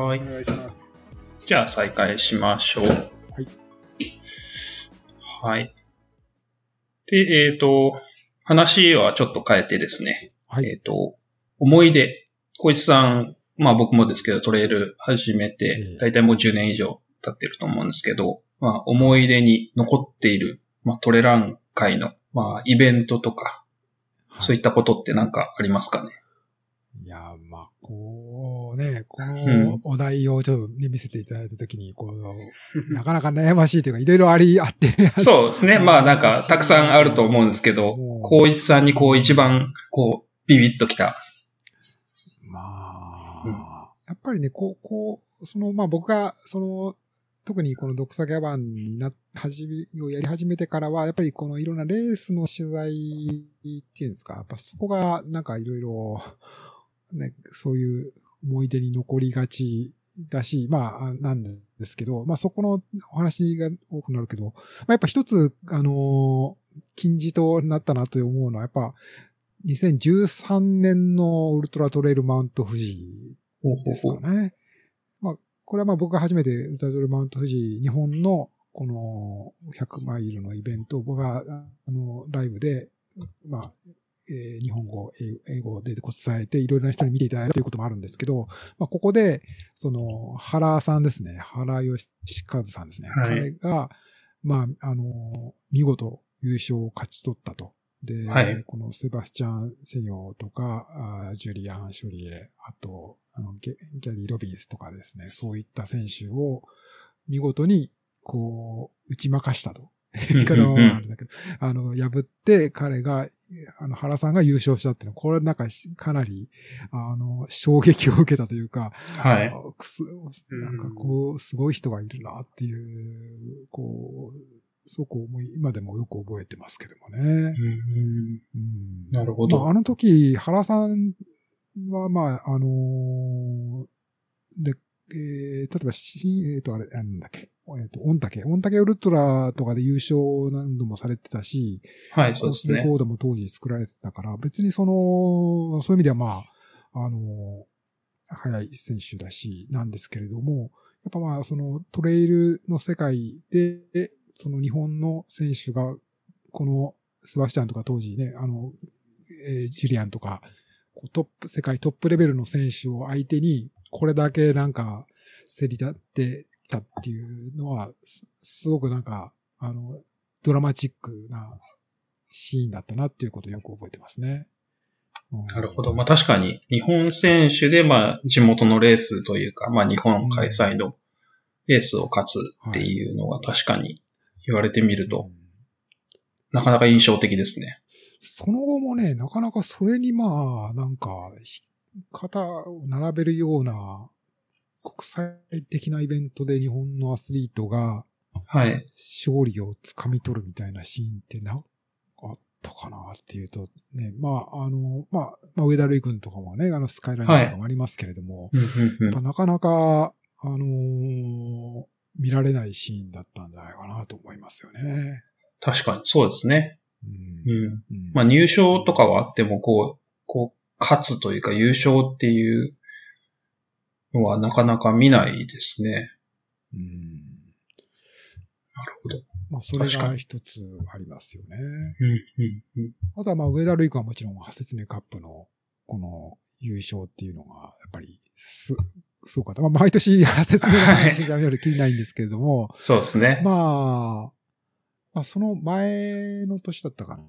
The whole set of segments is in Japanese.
はいお。願いします。じゃあ再開しましょう。はいはい。で、えっ、と、話はちょっと変えてですね。はいえっ、と、思い出。小一さん、まあ僕もですけど、トレイル始めえてえ、だいたいもう10年以上経ってると思うんですけど、まあ思い出に残っている、まあトレラン会の、まあイベントとか、そういったことってなんかありますかね？いや、まあ、こうね、こうんのお題をちょっとね、見せていただいたときに、こう、なかなか悩ましいというか、いろいろあり、あって。そうですね。まあなんか、たくさんあると思うんですけど光一さんにこう一番、こう、ビビッときた。まあ、うんやっぱりね、こう、こう、その、まあ僕が、その、特にこの読者ギャバンにな、始め、をやり始めてからは、やっぱりこのいろんなレースの取材っていうんですか、やっぱそこがなんかいろいろ、ね、そういう思い出に残りがちだし、まあ、なんですけど、まあそこのお話が多くなるけど、まあやっぱ一つ、あの、金字となったなと思うのは、やっぱ、2013年のウルトラトレイルマウント富士ですかね。まあ、これはまあ僕が初めてウルトラトレイルマウント富士日本のこの100マイルのイベントを僕があのライブで、まあ、えー日本語、英英語でこう伝えていろいろな人に見ていただいたということもあるんですけど、まあ、ここで、その、原さんですね。原義和さんですね。はい彼が、まあ、あの、見事優勝を勝ち取ったと。で、はいこのセバスチャン・セニョーとか、あージュリアン・ショリエ、あと、あのギャリー・ロビンスとかですね、そういった選手を見事に、こう、打ち負かしたと。言い方はあれだけど、あの、破って彼が、あの、原さんが優勝したっていうのは、これなんかかなり、あの、衝撃を受けたというか、はい。なんかこう、すごい人がいるなっていう、こう、すごく思い、今でもよく覚えてますけどもね。うんうん。なるほど。まあ、あの時、原さんは、まあ、あのーで、えー例えば、しえっ、と、あれ、なんだっけ、えっ、と、御嶽、御嶽ウルトラとかで優勝何度もされてたし、はい、そうですね。レコードも当時作られてたから、別にその、そういう意味ではまあ、あの、速い選手だし、なんですけれども、やっぱまあ、そのトレイルの世界で、その日本の選手が、このセバスチャンとか当時ね、あの、えージュリアンとか、トップ、世界トップレベルの選手を相手に、これだけなんか、競り立ってきたっていうのは、すすごくなんか、あの、ドラマチックなシーンだったなっていうことをよく覚えてますね。うんなるほど。まあ確かに、日本選手で、まあ地元のレースというか、まあ日本開催のレースを勝つっていうのは確かに言われてみると、なかなか印象的ですね。その後もね、なかなかそれにまあ、なんか、ひ肩を並べるような国際的なイベントで日本のアスリートがはい。勝利をつかみ取るみたいなシーンってな、あったかなっていうと、ね、まあ、あの、まあ、まあ、上田瑠衣君とかもね、あの、スカイラインとかもありますけれども、うんうんうんやっぱなかなか、あのー見られないシーンだったんじゃないかなと思いますよね。確かにそうですね。うんうん。うんまあ入賞とかはあっても、こう、こう、勝つというか優勝っていうのはなかなか見ないですね。うんなるほど。まあ、それが一つありますよね。うんうんうんあとは、まあ、上田瑠衣君はもちろん、ハセツネカップの、この、優勝っていうのが、やっぱり、す、すごかった。まあ、毎年、ハセツネの話が見る気ないんですけれども、そうですね。まあ、まあ、その前の年だったかな。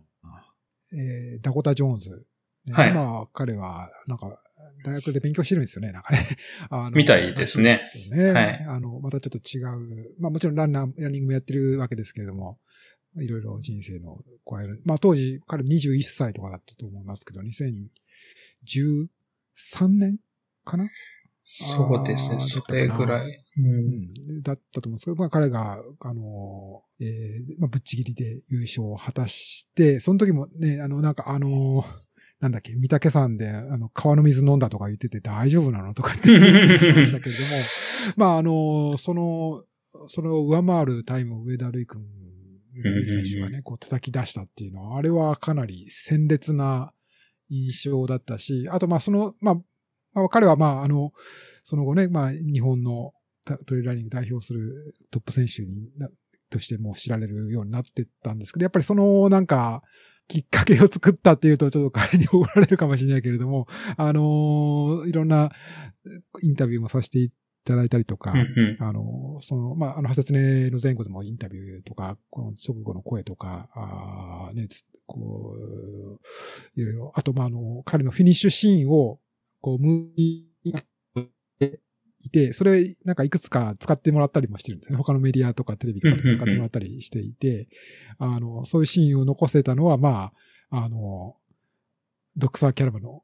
えーダコタ・ジョーンズ。ねはい今、彼は、なんか、大学で勉強してるんですよね、なんかね。あのみたいですね。ですよね。はいあの、またちょっと違う。まあもちろんランナー、ランニングもやってるわけですけれども、いろいろ人生の加える。まあ当時、彼21歳とかだったと思いますけど、2013年かな？そうですね。それぐらい。う。うんん。だったと思うんですけど、まあ彼が、あの、えーまあぶっちぎりで優勝を果たして、その時もね、あの、なんかあの、なんだっけ、三宅さんで、あの、川の水飲んだとか言ってて大丈夫なのとかって言ってしましたけれども、まあ、あの、その、それを上回るタイムを上田瑠衣君、選手がね、こう叩き出したっていうのは、あれはかなり鮮烈な印象だったし、あと、まあ、その、まあ、まあ、彼は、まあ、あの、その後ね、まあ、日本のトレイルランニング代表するトップ選手にな、としても知られるようになってったんですけど、やっぱりそのなんか、きっかけを作ったっていうとちょっと彼に怒られるかもしれないけれども、あのー、いろんなインタビューもさせていただいたりとか、うんうん。あの、その、まあ、あの、ハセツネの前後でもインタビューとか、この直後の声とか、あーね、つこう、いろいろ、あと、まあ、あの、彼のフィニッシュシーンを、こう、ムービーいて、それ、なんかいくつか使ってもらったりもしてるんですね。他のメディアとかテレビとかでも使ってもらったりしていて、あの、そういうシーンを残せたのは、まあ、あの、ドクサーキャラバの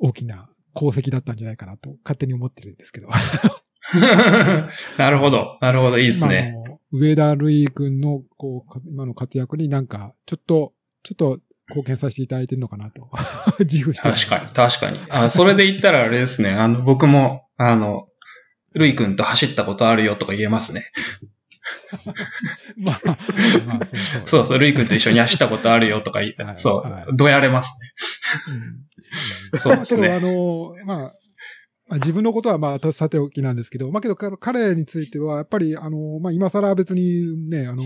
大きな功績だったんじゃないかなと、勝手に思ってるんですけど。なるほど。なるほど。いいですね。上田瑠衣君の、こうか、今の活躍になんか、ちょっと、ちょっと貢献させていただいてるのかなと、自負して確かに、確かに。あ、それで言ったらあれですね。あの、僕も、あの、ルイ君と走ったことあるよとか言えますね。まあ、まあ、そうそう。そうそう、ルイ君と一緒に走ったことあるよとか言って、はいそはう、どやれますね。うんそうですねまあの、まあ、まあ、自分のことはまあ、さておきなんですけど、まあけど、彼彼については、やっぱり、あの、まあ今更別にね、あの、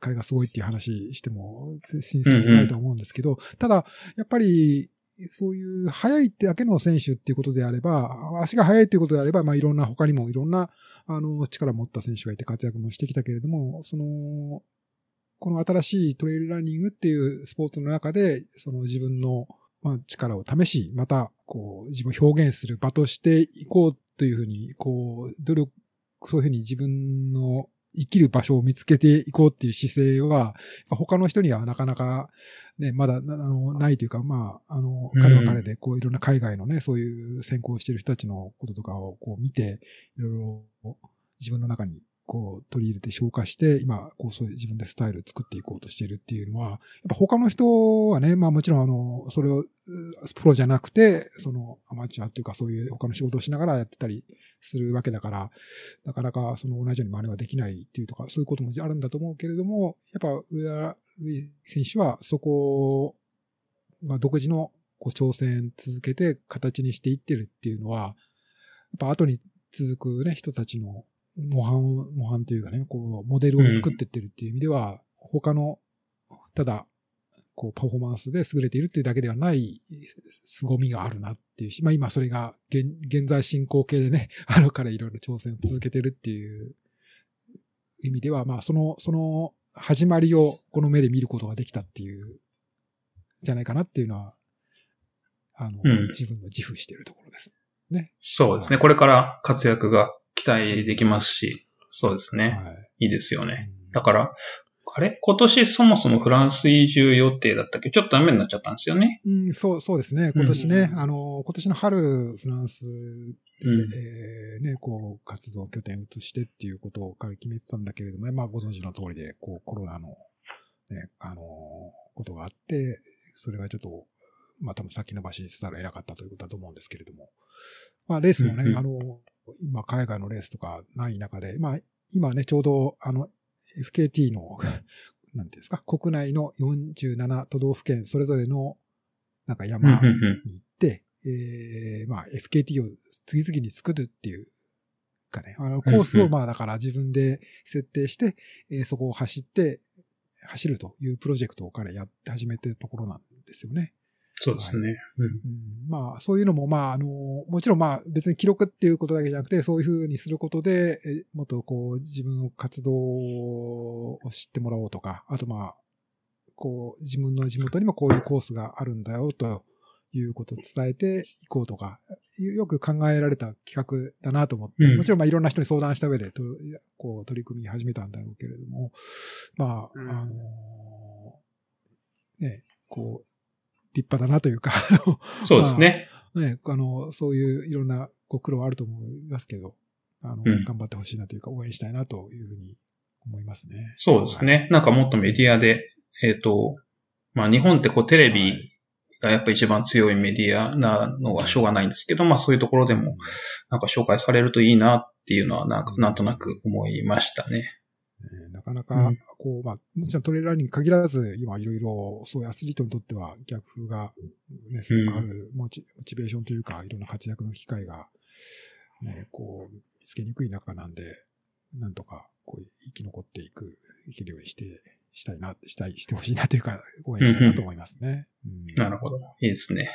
彼がすごいっていう話しても、新鮮じゃないと思うんですけど、ただ、やっぱり、そういう速いってだけの選手っていうことであれば、足が速いっていうことであれば、まあいろんな、他にもいろんな、あの、力を持った選手がいて活躍もしてきたけれども、その、この新しいトレイルランニングっていうスポーツの中で、その自分のまあ、力を試し、また、こう、自分を表現する場としていこうというふうに、こう、努力、そういうふうに自分の生きる場所を見つけていこうっていう姿勢は、他の人にはなかなか、ね、まだ、あの、ないというか、まあ、あの、うん彼は彼で、こう、いろんな海外のね、そういう先行してる人たちのこととかを、こう、見て、いろいろ、自分の中に、こう、取り入れて消化して、今、こう、そういう自分でスタイル作っていこうとしているっていうのは、やっぱ他の人はね、まあもちろんあの、それを、プロじゃなくて、そのアマチュアっていうかそういう他の仕事をしながらやってたりするわけだから、なかなかその同じように真似はできないっていうとか、そういうこともあるんだと思うけれども、やっぱ上田瑠選手はそこ、まあ独自のこう挑戦続けて形にしていってるっていうのは、やっぱ後に続くね、人たちの模範を、模範というかね、こう、モデルを作っていってるっていう意味では、他の、ただ、こう、パフォーマンスで優れているっていうだけではない、凄みがあるなっていうし、まあ今それが現、現在進行形でね、あのからいろいろ挑戦を続けてるっていう意味では、まあその、その始まりをこの目で見ることができたっていう、じゃないかなっていうのは、あの、うん自分の自負しているところです。ね。そうですね。これから活躍が期待できますし、そうですね。はい。いいですよね。うんだから、あれ？今年そもそもフランス移住予定だったっけ？ちょっとダメになっちゃったんですよね。うん、そう、そうですね。今年ね、うんあの、今年の春、フランスで、うんえーね、こう、活動拠点を移してっていうことを彼決めてたんだけれども、まあ、ご存知の通りで、こう、コロナの、ね、あの、ことがあって、それがちょっと、まあ、多分先延ばしせざるを得なかったということだと思うんですけれども。まあ、レースもね、うんうんあの、今、海外のレースとかない中で、まあ、今ね、ちょうど、あの、FKT の、なんていうんですか、国内の47都道府県それぞれの、なんかうん山に行って、えーまあ FKT を次々に作るっていうかね、あのコースをまあだから自分で設定して、えーそこを走って、走るというプロジェクトを彼やって始めてるところなんですよね。そうですね。うん。うん。まあ、そういうのも、まあ、あの、もちろん、まあ、別に記録っていうことだけじゃなくて、そういうふうにすることで、えもっとこう、自分の活動を知ってもらおうとか、あとまあ、こう、自分の地元にもこういうコースがあるんだよ、ということを伝えていこうとか、よく考えられた企画だなと思って、うん。もちろん、まあ、いろんな人に相談した上で、とこう、取り組み始めたんだろうけれども、まあ、うん。あのね、こう、立派だなというか、そうですね。ね、あの、そういういろんなご苦労あると思いますけど、あの、うん頑張ってほしいなというか、応援したいなというふうに思いますね。そうですね。なんかもっとメディアで、えっ、と、まあ日本ってこうテレビがやっぱ一番強いメディアなのはしょうがないんですけど、まあそういうところでもなんか紹介されるといいなっていうのはなんかなんとなく思いましたね。ねなかなうかん、こう、まあ、もちろんトレーラーに限らず、今いろいろ、そういうアスリートにとっては逆風が、ね、すごくあるモチ、モチベーションというか、いろんな活躍の機会がね、こう、見つけにくい中なんで、なんとか、こう、生き残っていく、生きるようにして、したいな、したい、してほしいなというか、応援したいなと思いますね。うんなるほど。いいですね。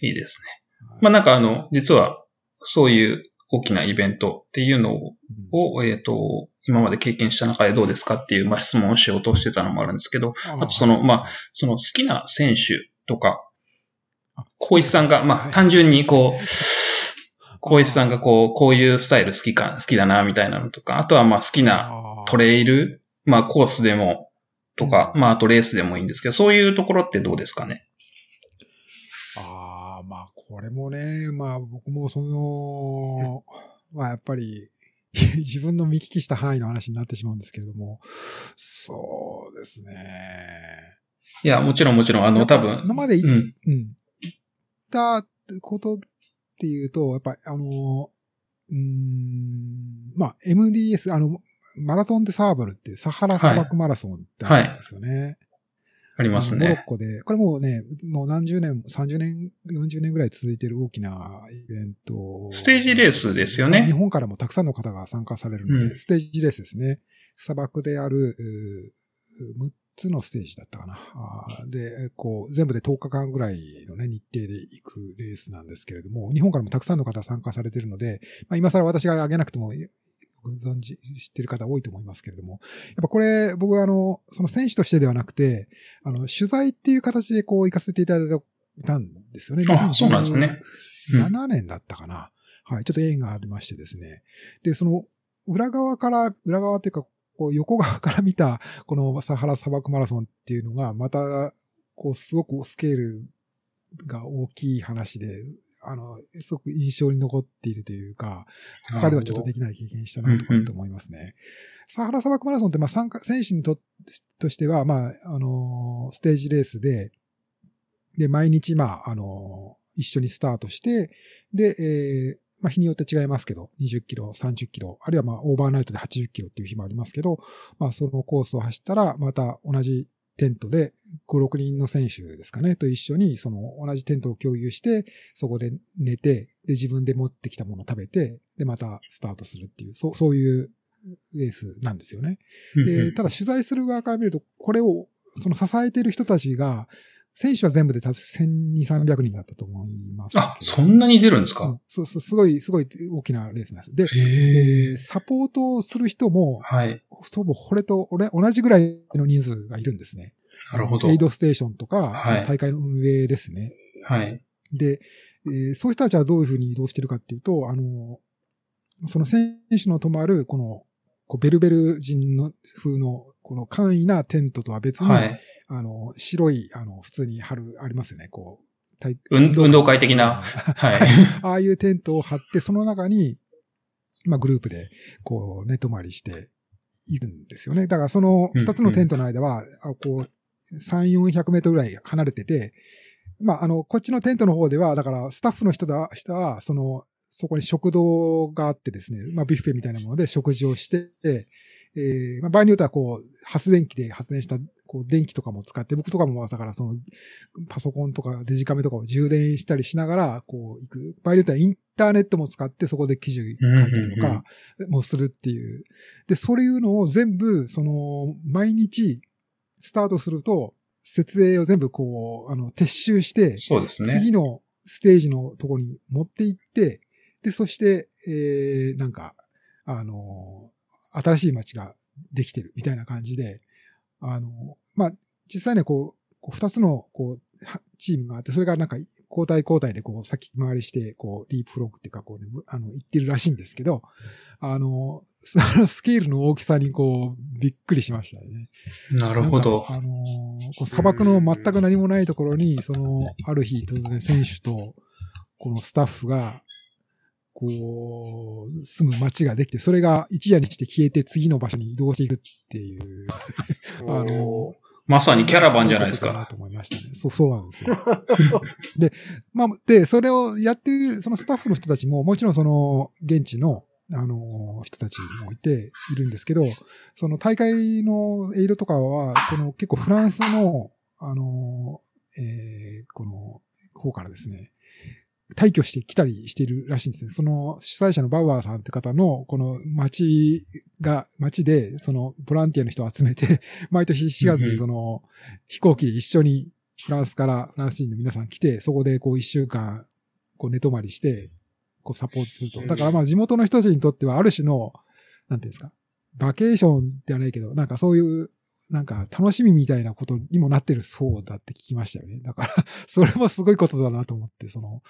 いいですね。まあなんかあの、実は、そういう大きなイベントっていうのを、うん。をえっ、と、今まで経験した中でどうですかっていう、まあ、質問をしようとしてたのもあるんですけど、あとその、まあ、その好きな選手とか、あ小石さんが、まあ、はい。単純にこう、小石さんがこう、こういうスタイル好きか、好きだな、みたいなのとか、あとはまあ好きなトレイル、まあコースでも、とか、まああとレースでもいいんですけど、そういうところってどうですかね？これもね、まあ、僕もその、まあ、やっぱり、自分の見聞きした範囲の話になってしまうんですけれども、そうですね。いや、もちろんもちろん、あの、多分、今までいうん、うん。言ったことっていうと、やっぱり、あの、うーん、まあ、MDS、あの、マラソンでサーブルっていうサハラ砂漠マラソンってあるんですよね。ありますあのモロッね。コで、これもうね、もう何十年、30年、40年ぐらい続いている大きなイベント。ステージレースですよね日本からもたくさんの方が参加されるので、うんステージレースですね。砂漠である、うー6つのステージだったかな。で、こう、全部で10日間ぐらいのね、日程で行くレースなんですけれども、日本からもたくさんの方参加されているので、まあ、今更私が挙げなくても、ご存知、知ってる方多いと思いますけれども、やっぱこれ、僕はあの、その選手としてではなくて、あの、取材っていう形でこう行かせていただいたんですよね。あそうなんですねうん7年だったかな。はい。ちょっと縁がありましてですね。で、その、裏側から、裏側っていうか、こう横側から見た、このサハラ砂漠マラソンっていうのが、また、こう、すごくスケールが大きい話で、あの、すごく印象に残っているというか、他ではちょっとできない経験したなとかって思いますね。サハラ砂漠マラソンって、まあ、参加、選手にととしては、まあ、あの、ステージレースで、で、毎日、まあ、あの、一緒にスタートして、で、えーまあ、日によって違いますけど、20キロ、30キロ、あるいはまあ、オーバーナイトで80キロっていう日もありますけど、まあ、そのコースを走ったら、また同じテントで、5、6人の選手ですかね、と一緒に、その同じテントを共有して、そこで寝て、で、自分で持ってきたものを食べて、で、またスタートするっていう、そう、そういうレースなんですよね。で、ただ取材する側から見ると、これを、その支えている人たちが、選手は全部で多分1200、300人だったと思います。あ、そんなに出るんですか？うんそうそう、すごい、すごい大きなレースなんです。で、へえーサポートをする人も、はい。ほぼこれと俺同じぐらいの人数がいるんですね。なるほどエイ。ドステーションとか、はい大会の運営ですね。はい。で、えーそういう人たちはどういうふうに移動してるかっていうと、あの、その選手の泊まる、この、こうベルベル人の風の、この簡易なテントとは別に、はい。あの、白い、あの、普通に貼る、ありますよね、こう。体運運動会的なはい。ああいうテントを張って、その中に、まあグループで、こう、寝泊まりしているんですよね。だからそのうん二つのテントの間は、あこう、3、400メートルぐらい離れてて、まああの、こっちのテントの方では、だからスタッフの人だ、人は、その、そこに食堂があってですね、まあビュッフェみたいなもので食事をして、えーまあ、場合によってはこう、発電機で発電した、こう、電気とかも使って、僕とかも、だからその、パソコンとかデジカメとかを充電したりしながら、こう、行く。場合によってはインターネットも使って、そこで記事書いたりとか、もするっていう。で、そういうのを全部、その、毎日、スタートすると、設営を全部こう、あの、撤収して、そうですね。次のステージのところに持って行って、で、そして、えー、なんか、あの、新しい街ができてるみたいな感じで、あの、まあ、実際ね、こう、こう二つの、こう、はチームがあって、それがなんか、交代交代でこう、先回りして、こう、リープフロッグっていうか、こうね、むあの、言ってるらしいんですけど、あの、そのスケールの大きさにこう、びっくりしましたよね。なるほどあのーこう砂漠の全く何もないところに、その、ある日突然選手と、このスタッフが、こう、住む街ができて、それが一夜にして消えて次の場所に移動していくっていう。あのまさにキャラバンじゃないですか。そうと思いましたね。そう、そうなんですよ。で、まあ、で、それをやってる、そのスタッフの人たちも、もちろんその、現地の、あの、人たちもいているんですけど、その大会のエイドとかは、この結構フランスの、あの、えーこの方からですね、退去してきたりしているらしいんですね。その主催者のバウアーさんって方の、この町が、町で、そのボランティアの人を集めて、毎年4月にその飛行機で一緒にフランスからフランス人の皆さん来て、そこでこう一週間、こう寝泊まりして、こうサポートすると。だからまあ地元の人たちにとってはある種の、なんていうんですか、バケーションではないけど、なんかそういうなんか楽しみみたいなことにもなってるそうだって聞きましたよね。だから それもすごいことだなと思って、その、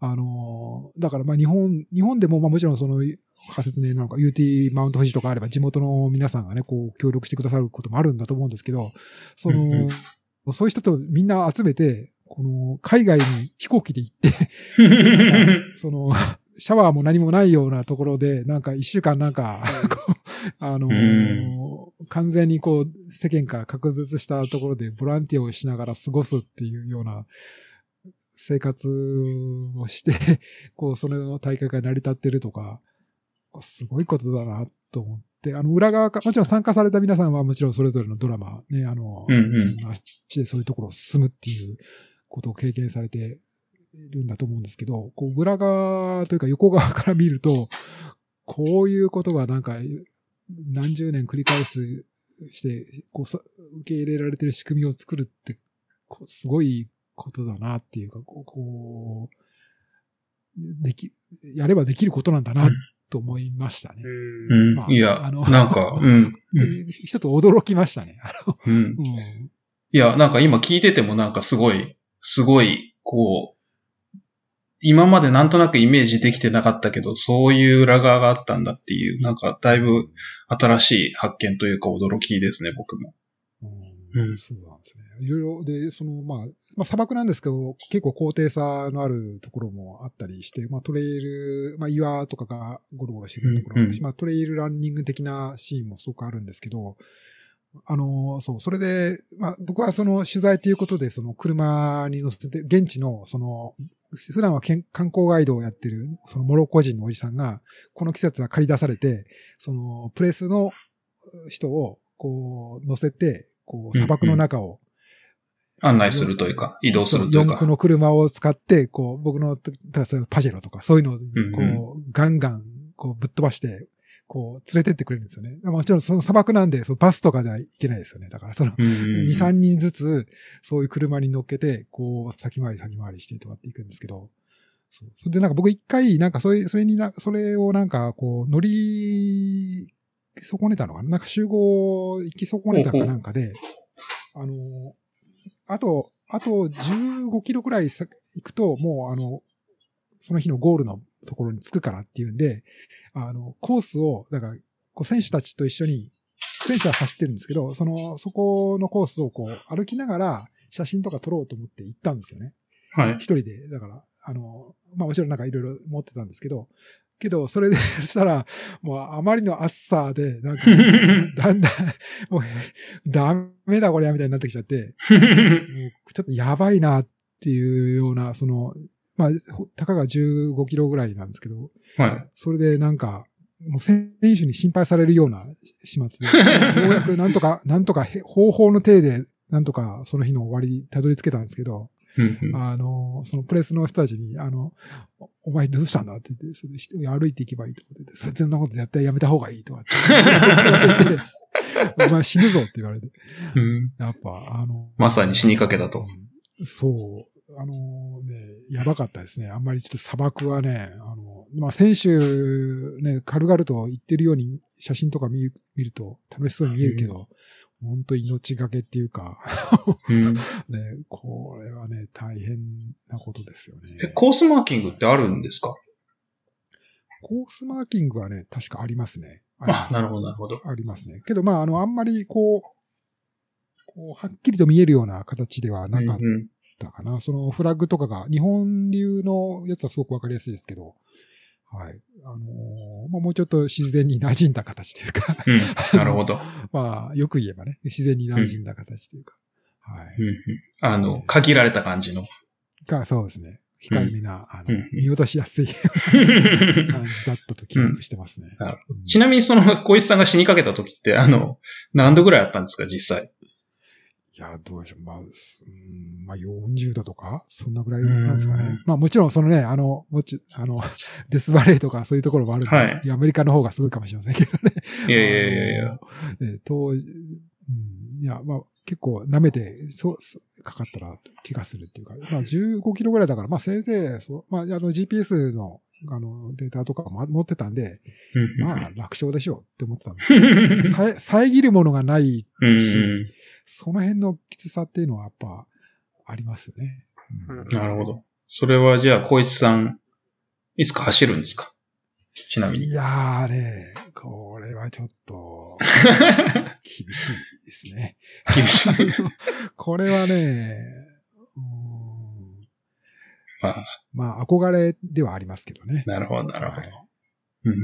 あの、だからまあ日本、日本でもまあもちろんその仮説ね、なんか UT マウント富士とかあれば地元の皆さんがね、こう協力してくださることもあるんだと思うんですけど、その、うんうん、そういう人とみんな集めて、この海外に飛行機で行って その、シャワーも何もないようなところで、なんか一週間なんか、あのー、完全にこう、世間から確実したところでボランティアをしながら過ごすっていうような生活をして、こう、その大会が成り立ってるとか、すごいことだなと思って、あの、裏側か、もちろん参加された皆さんはもちろんそれぞれのドラマ、ね、あの、うんうん、でそういうところを進むっていうことを経験されてるんだと思うんですけど、こう、裏側というか横側から見ると、こういうことがなんか何十年繰り返すして、こう、受け入れられてる仕組みを作るって、すごいことだなっていうか、こう、でき、やればできることなんだな、と思いましたね。うん。まあ、いや、あの、なんか、うん。一つ驚きましたね。うん。うん、いや、なんか今聞いててもなんかすごい、すごい、こう、今までなんとなくイメージできてなかったけど、そういう裏側があったんだっていう、なんかだいぶ新しい発見というか驚きですね、僕も。うん、そうなんですね。いろいろ、で、その、まあ、まあ、砂漠なんですけど、結構高低差のあるところもあったりして、まあ、トレイル、まあ、岩とかがゴロゴロしてるところもあるし、うんうん、まあ、トレイルランニング的なシーンもすごくあるんですけど、あの、そう、それで、まあ、僕はその取材ということで、その車に乗せて、現地の、その、普段は観光ガイドをやってる、そのモロッコ人のおじさんが、この季節は借り出されて、その、プレスの人を、こう、乗せて、こう、砂漠の中を、案内するというか、移動するというか。四駆の車を使って、こう、僕の、パジェロとか、そういうのを、こう、ガンガン、こう、ぶっ飛ばして、こう、連れてってくれるんですよね。もちろんその砂漠なんで、そのバスとかではいけないですよね。だからその、2、3人ずつ、そういう車に乗っけて、こう、先回り先回りしてとかっていくんですけど、そう。それでなんか僕一回、なんかそれ、それにな、それをなんか、こう、乗り損ねたのかな？なんか集合行き損ねたかなんかで、あの、あと、あと15キロくらい行くと、もうあの、その日のゴールのところに着くからっていうんで、あの、コースを、だから、こう選手たちと一緒に、選手は走ってるんですけど、その、そこのコースをこう歩きながら写真とか撮ろうと思って行ったんですよね。はい。一人で、だから、あの、まあもちろんなんかいろいろ持ってたんですけど、けど、それで したら、もうあまりの暑さで、なんか、だんだん、もう、ダメだこれやみたいになってきちゃって、ちょっとやばいなっていうような、その、まあ、たかが15キロぐらいなんですけど、はい。それでなんか、もう選手に心配されるような始末で、ようやくなんとか、なんとか方法の体で、なんとかその日の終わりにたどり着けたんですけど、あの、そのプレスの人たちに、あの、お前どうしたんだって言って、それ歩いていけばいいとか言って、そんなこと絶対やめた方がいいとかっ て、お前死ぬぞって言われて。うん、やっぱ、あの。まさに死にかけたと。そう。あのね、やばかったですね。あんまりちょっと砂漠はね、あの、まあ、選手ね、軽々と言ってるように写真とか見る見ると楽しそうに見えるけど、うん、本当命がけっていうかうん、ね、これはね、大変なことですよね。え、コースマーキングってあるんですか？コースマーキングはね、確かありますね。あなるほど、なるほど。ありますね。けど、まあ、あの、あんまりこう、こう、はっきりと見えるような形ではなかったかな。うんうん、そのフラッグとかが、日本流のやつはすごくわかりやすいですけど、はい。あのー、まあ、もうちょっと自然に馴染んだ形というかうん、なるほど。まあ、よく言えばね、自然に馴染んだ形というか。うん、はい、うん。あの、限られた感じの。が、そうですね。控えめな、あの、見落としやすい 感じだったと記憶してますね。ちなみにその、小石さんが死にかけた時って、あの、何度ぐらいあったんですか、実際？いや、どうでしょう。まあ、うん、まあ40度とかそんなぐらいなんですかね。まあもちろんそのね、あの、もち、あの、デスバレーとかそういうところもあるんで、はいアメリカの方がすごいかもしれませんけどね。いやいやいやいや。あの。ね当時、うん、いや、まあ結構舐めて、そう、そうかかったら怪我するっていうか、まあ15キロぐらいだから、まあせいぜい、そうまああの GPS のあのデータとかも持ってたんで、まあ楽勝でしょうって思ってたんです さえ遮るものがないうんし、その辺のきつさっていうのはやっぱありますよね。うんなるほど。それはじゃあ、小石さん、いつか走るんですか？ちなみに。いやーね、これはちょっと、厳しいですね。厳しい。これはね、まあ、憧れではありますけどね。なるほど、なるほど。はいうん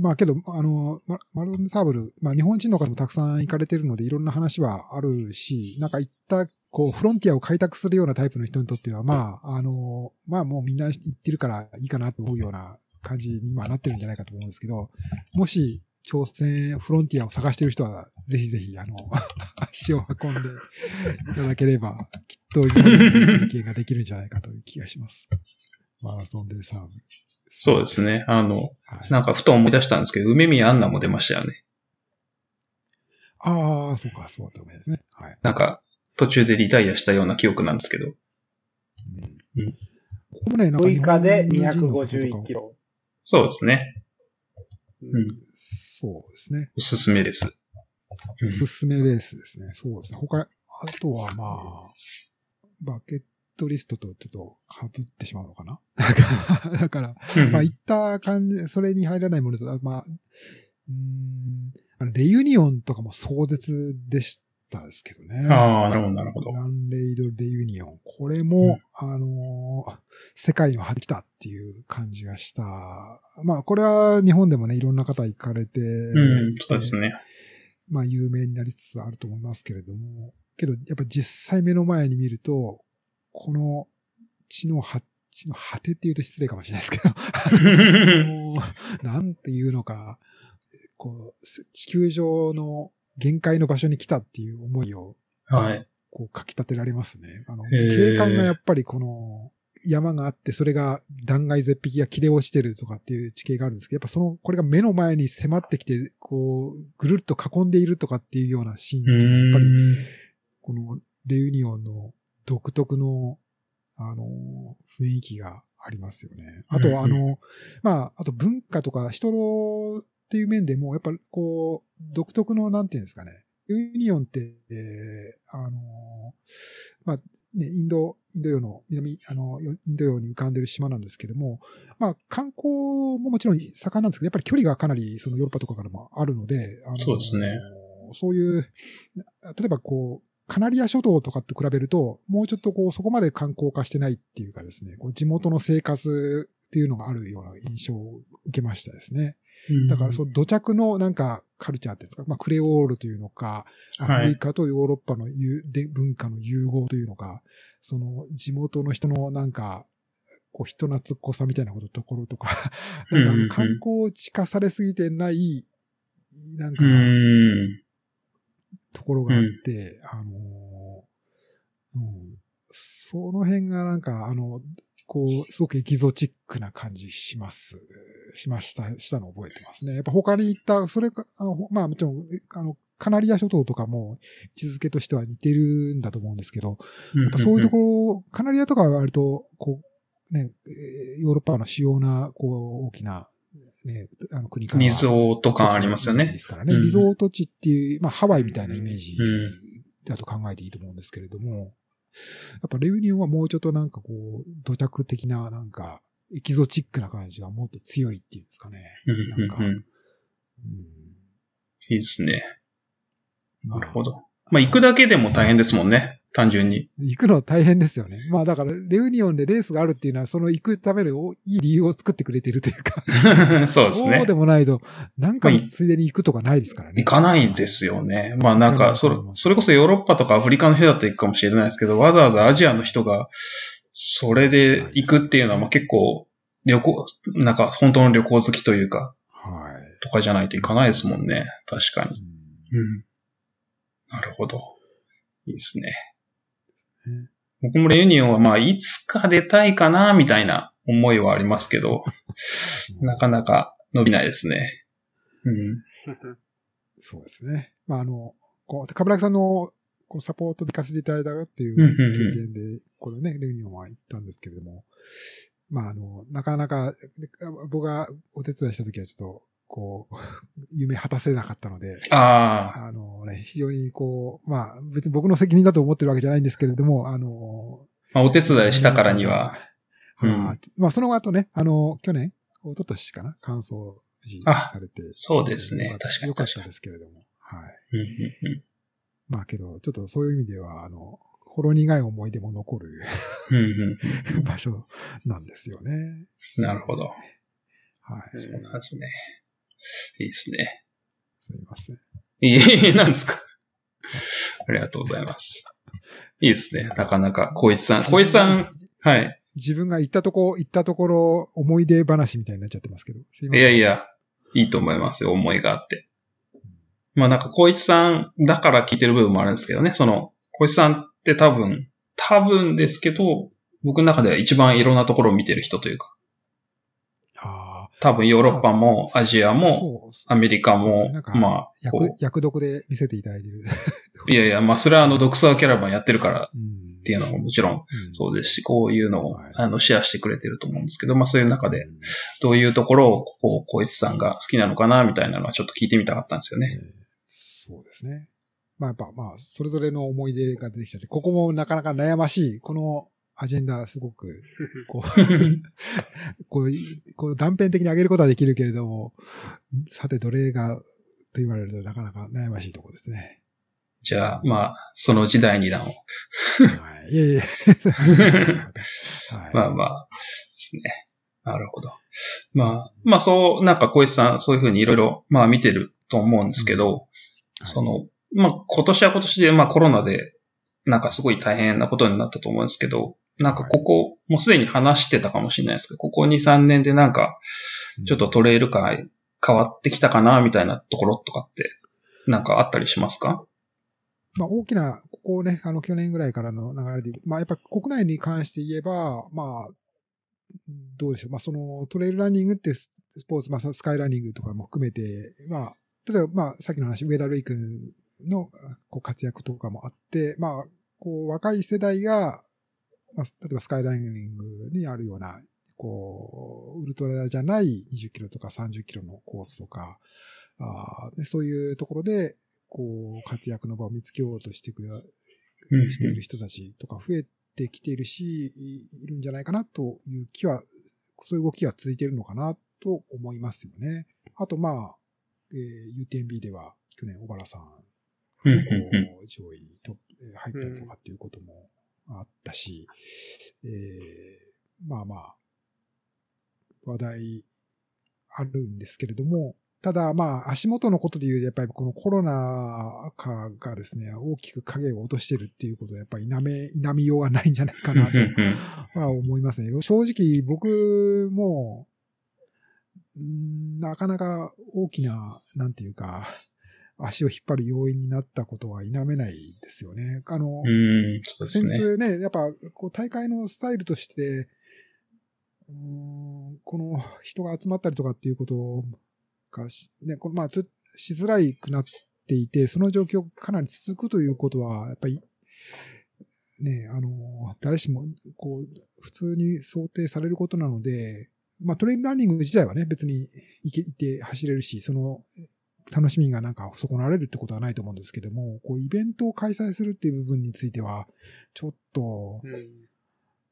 まあけど、あの、ママラドーナサーブル、まあ日本人の方もたくさん行かれてるのでいろんな話はあるし、なんか行った、こう、フロンティアを開拓するようなタイプの人にとっては、まあ、あの、まあもうみんな行ってるからいいかなと思うような感じに今なってるんじゃないかと思うんですけど、もし挑戦、フロンティアを探してる人は、ぜひぜひ、あの、足を運んでいただければ、きっと今までの経験ができるんじゃないかという気がします。マラソンでサーブ。そうですね。あの、はい。なんかふと思い出したんですけど、梅宮アンナも出ましたよね。ああ、そうか、そうだと思いますね。はい。なんか、途中でリタイアしたような記憶なんですけど。うんうんここもね、なんか6日で日本人の方とか251キロ。そうですね。ううん。そうですね。おすすめです。うんおすすめレースですね。そうですね。他、あとはまあ、バケットリストとちょっと被ってしまうのかな？だから、まあ、行った感じ、それに入らないものと、まあ、うーん、レユニオンとかも壮絶でしたですけどね。ああ、なるほど、なるほど。ランレイドレユニオン。これも、あのー世界の果てきたっていう感じがした。まあ、これは日本でもね、いろんな方行かれて、うん、そうですね。まあ、有名になりつつあると思いますけれども、けど、やっぱ実際目の前に見ると、この地の果地の果てって言うと失礼かもしれないですけど、なんていうのか、こう、地球上の限界の場所に来たっていう思いを、はい。こう、かき立てられますね。あの、景観がやっぱりこの、山があって、それが断崖絶壁が切れ落ちてるとかっていう地形があるんですけど、やっぱその、これが目の前に迫ってきて、こう、ぐるっと囲んでいるとかっていうようなシーンっていうのはやっぱり、このレユニオンの独特の、あの、雰囲気がありますよね。あとは、あうんの、まあ、あと文化とか人のっていう面でも、やっぱこう、独特の、なんていうんですかね。レユニオンって、えーあの、まあ、ね、インド、インド洋の、南、あの、インド洋に浮かんでる島なんですけども、まあ、観光ももちろん盛んなんですけど、やっぱり距離がかなり、そのヨーロッパとかからもあるので、あのそうですね。そういう、例えばこう、カナリア諸島とかと比べると、もうちょっとこう、そこまで観光化してないっていうかですね、こう地元の生活っていうのがあるような印象を受けましたですね。だから、その土着のなんかカルチャーっていうんですか、まあ、クレオールというのか、アはい。フリカとヨーロッパのゆで文化の融合というのか、その地元の人のなんか、こう人懐っこさみたいなことところとか、なんか観光地化されすぎてない、なんかう、ん。ところがあって、あのーうん、その辺がなんか、あの、こう、すごくエキゾチックな感じします。しました、したのを覚えてますね。やっぱ他に行った、それか、あのまあもちろん、あの、カナリア諸島とかも位置づけとしては似てるんだと思うんですけど、やっぱそういうところ、カナリアとかは割と、こう、ね、えーヨーロッパの主要な、こう、大きな、ね、あの国から。リゾート感ありますよねで。すからね。うんリゾート地っていう、まあハワイみたいなイメージうんだと考えていいと思うんですけれども、やっぱレユニオンはもうちょっとなんかこう、土着的ななんか、エキゾチックな感じがもっと強いっていうんですかね。うんなんか、うんいいですね。なるほど。まあ、行くだけでも大変ですもんね。単純に。行くのは大変ですよね。まあだから、レユニオンでレースがあるっていうのは、その行くためのいい理由を作ってくれているというか、そうですねそうで。もないと、なんかのついでに行くとかないですからね。行かないですよね。まあなんか、それ、それこそヨーロッパとかアフリカの人だって行くかもしれないですけど、わざわざアジアの人が、それで行くっていうのは、まあ結構、旅行、なんか本当の旅行好きというか、はい。とかじゃないと行かないですもんね。確かに。うんうん。なるほど。いいですね。ね僕もレユニオンはまあ、いつか出たいかな、みたいな思いはありますけど、なかなか伸びないですね。うん。そうですね。まあ、あの、こう、かぶらきさんの、このサポートで行かせていただいたっていう経験で、このね、レユニオンは行ったんですけれども、まあ、あの、なかなか、で僕がお手伝いした時はちょっと、こう、夢果たせなかったので、ああ、あのね、非常にこう、まあ、別に僕の責任だと思ってるわけじゃないんですけれども、あの、まあ、お手伝いしたからには、うんはいまあ、その後ね、あの、去年、一昨年かな、完走無事あされて。そうですねよ確かによかったですけれども。はい。うんうんうんまあけど、ちょっとそういう意味では、あの、ほろ苦い思い出も残るうんうん 場所なんですよね。うんなるほど。はい。そうなんですね。いいですね。すいません。いい、なんですか。ありがとうございます。いいですね。なかなか、小一さん。小一さん、はい。自分が行ったとこ、行ったところ、思い出話みたいになっちゃってますけど。すいません。いやいや、いいと思いますよ。思いがあって。まあなんか、小一さんだから聞いてる部分もあるんですけどね。その、小一さんって多分、多分ですけど、僕の中では一番いろんなところを見てる人というか、あ多分ヨーロッパもアジアあ、もアメリカもまあ、こ役、役読で見せていただいてる。う、いやいや、まあそれはあの、ドクサーキャラバンやってるからうんっていうのももちろんうんそうですし、こういうのをはいあのシェアしてくれてると思うんですけど、まあそういう中で、うんどういうところを、こう、小一さんが好きなのかな、みたいなのはちょっと聞いてみたかったんですよね。えーそうですね。まあやっぱまあ、それぞれの思い出が出てきちゃって、ここもなかなか悩ましい。このアジェンダすごく、こう、こう、こう断片的に上げることはできるけれども、さてどれが、と言われるとなかなか悩ましいところですね。じゃあ、まあ、そのうち第2弾を。はい。いえいえ。はい。まあまあ、ですね。なるほど。まあ、まあそう、なんか小石さん、そういうふうにいろいろ、まあ見てると思うんですけど、はいその、まあ今年は今年で、まあコロナで、なんかすごい大変なことになったと思うんですけど、なんかここ、もうすでに話してたかもしれないですけど、ここ2、3年でなんか、ちょっとトレイル界変わってきたかな、みたいなところとかって、なんかあったりしますか？まあ大きな、ここね、あの去年ぐらいからの流れで、まあやっぱ国内に関して言えば、まあ、どうでしょう。まあそのトレイルランニングってスポーツ、まあスカイランニングとかも含めて、まあ、例えばまあさっきの話、上田瑠衣君のこう活躍とかもあって、まあ、こう若い世代が、まあ、例えばスカイランニングにあるような、こう、ウルトラじゃない20キロとか30キロのコースとか、あーでそういうところで、こう、活躍の場を見つけようとしてくれ、うんしている人たちとか増えてきているし、いいるんじゃないかなという気は、そういう動きが続いているのかなと思いますよね。あと、まあ、えー UTMB では去年小原さん、こう上位にとえー入ったりとかっていうこともあったし、えーまあまあ、話題あるんですけれども、ただまあ足元のことで言うとやっぱりこのコロナ禍がですね、大きく影を落としてるっていうことはやっぱり否め、否みようがないんじゃないかなとは思いますね。正直僕も、うんなかなか大きな、なんていうか、足を引っ張る要因になったことは否めないですよね。あの、うん、そうです先ね。日ね、やっぱこう大会のスタイルとして、うーんこの人が集まったりとかっていうことがし、ね、このまあちょっとしづらいくなっていて、その状況がかなり続くということは、やっぱり、ね、あの、誰しも、こう、普通に想定されることなので、まあトレイルランニング自体はね、別に行け、行って走れるし、その、楽しみがなんか損なわれるってことはないと思うんですけども、こう、イベントを開催するっていう部分については、ちょっと、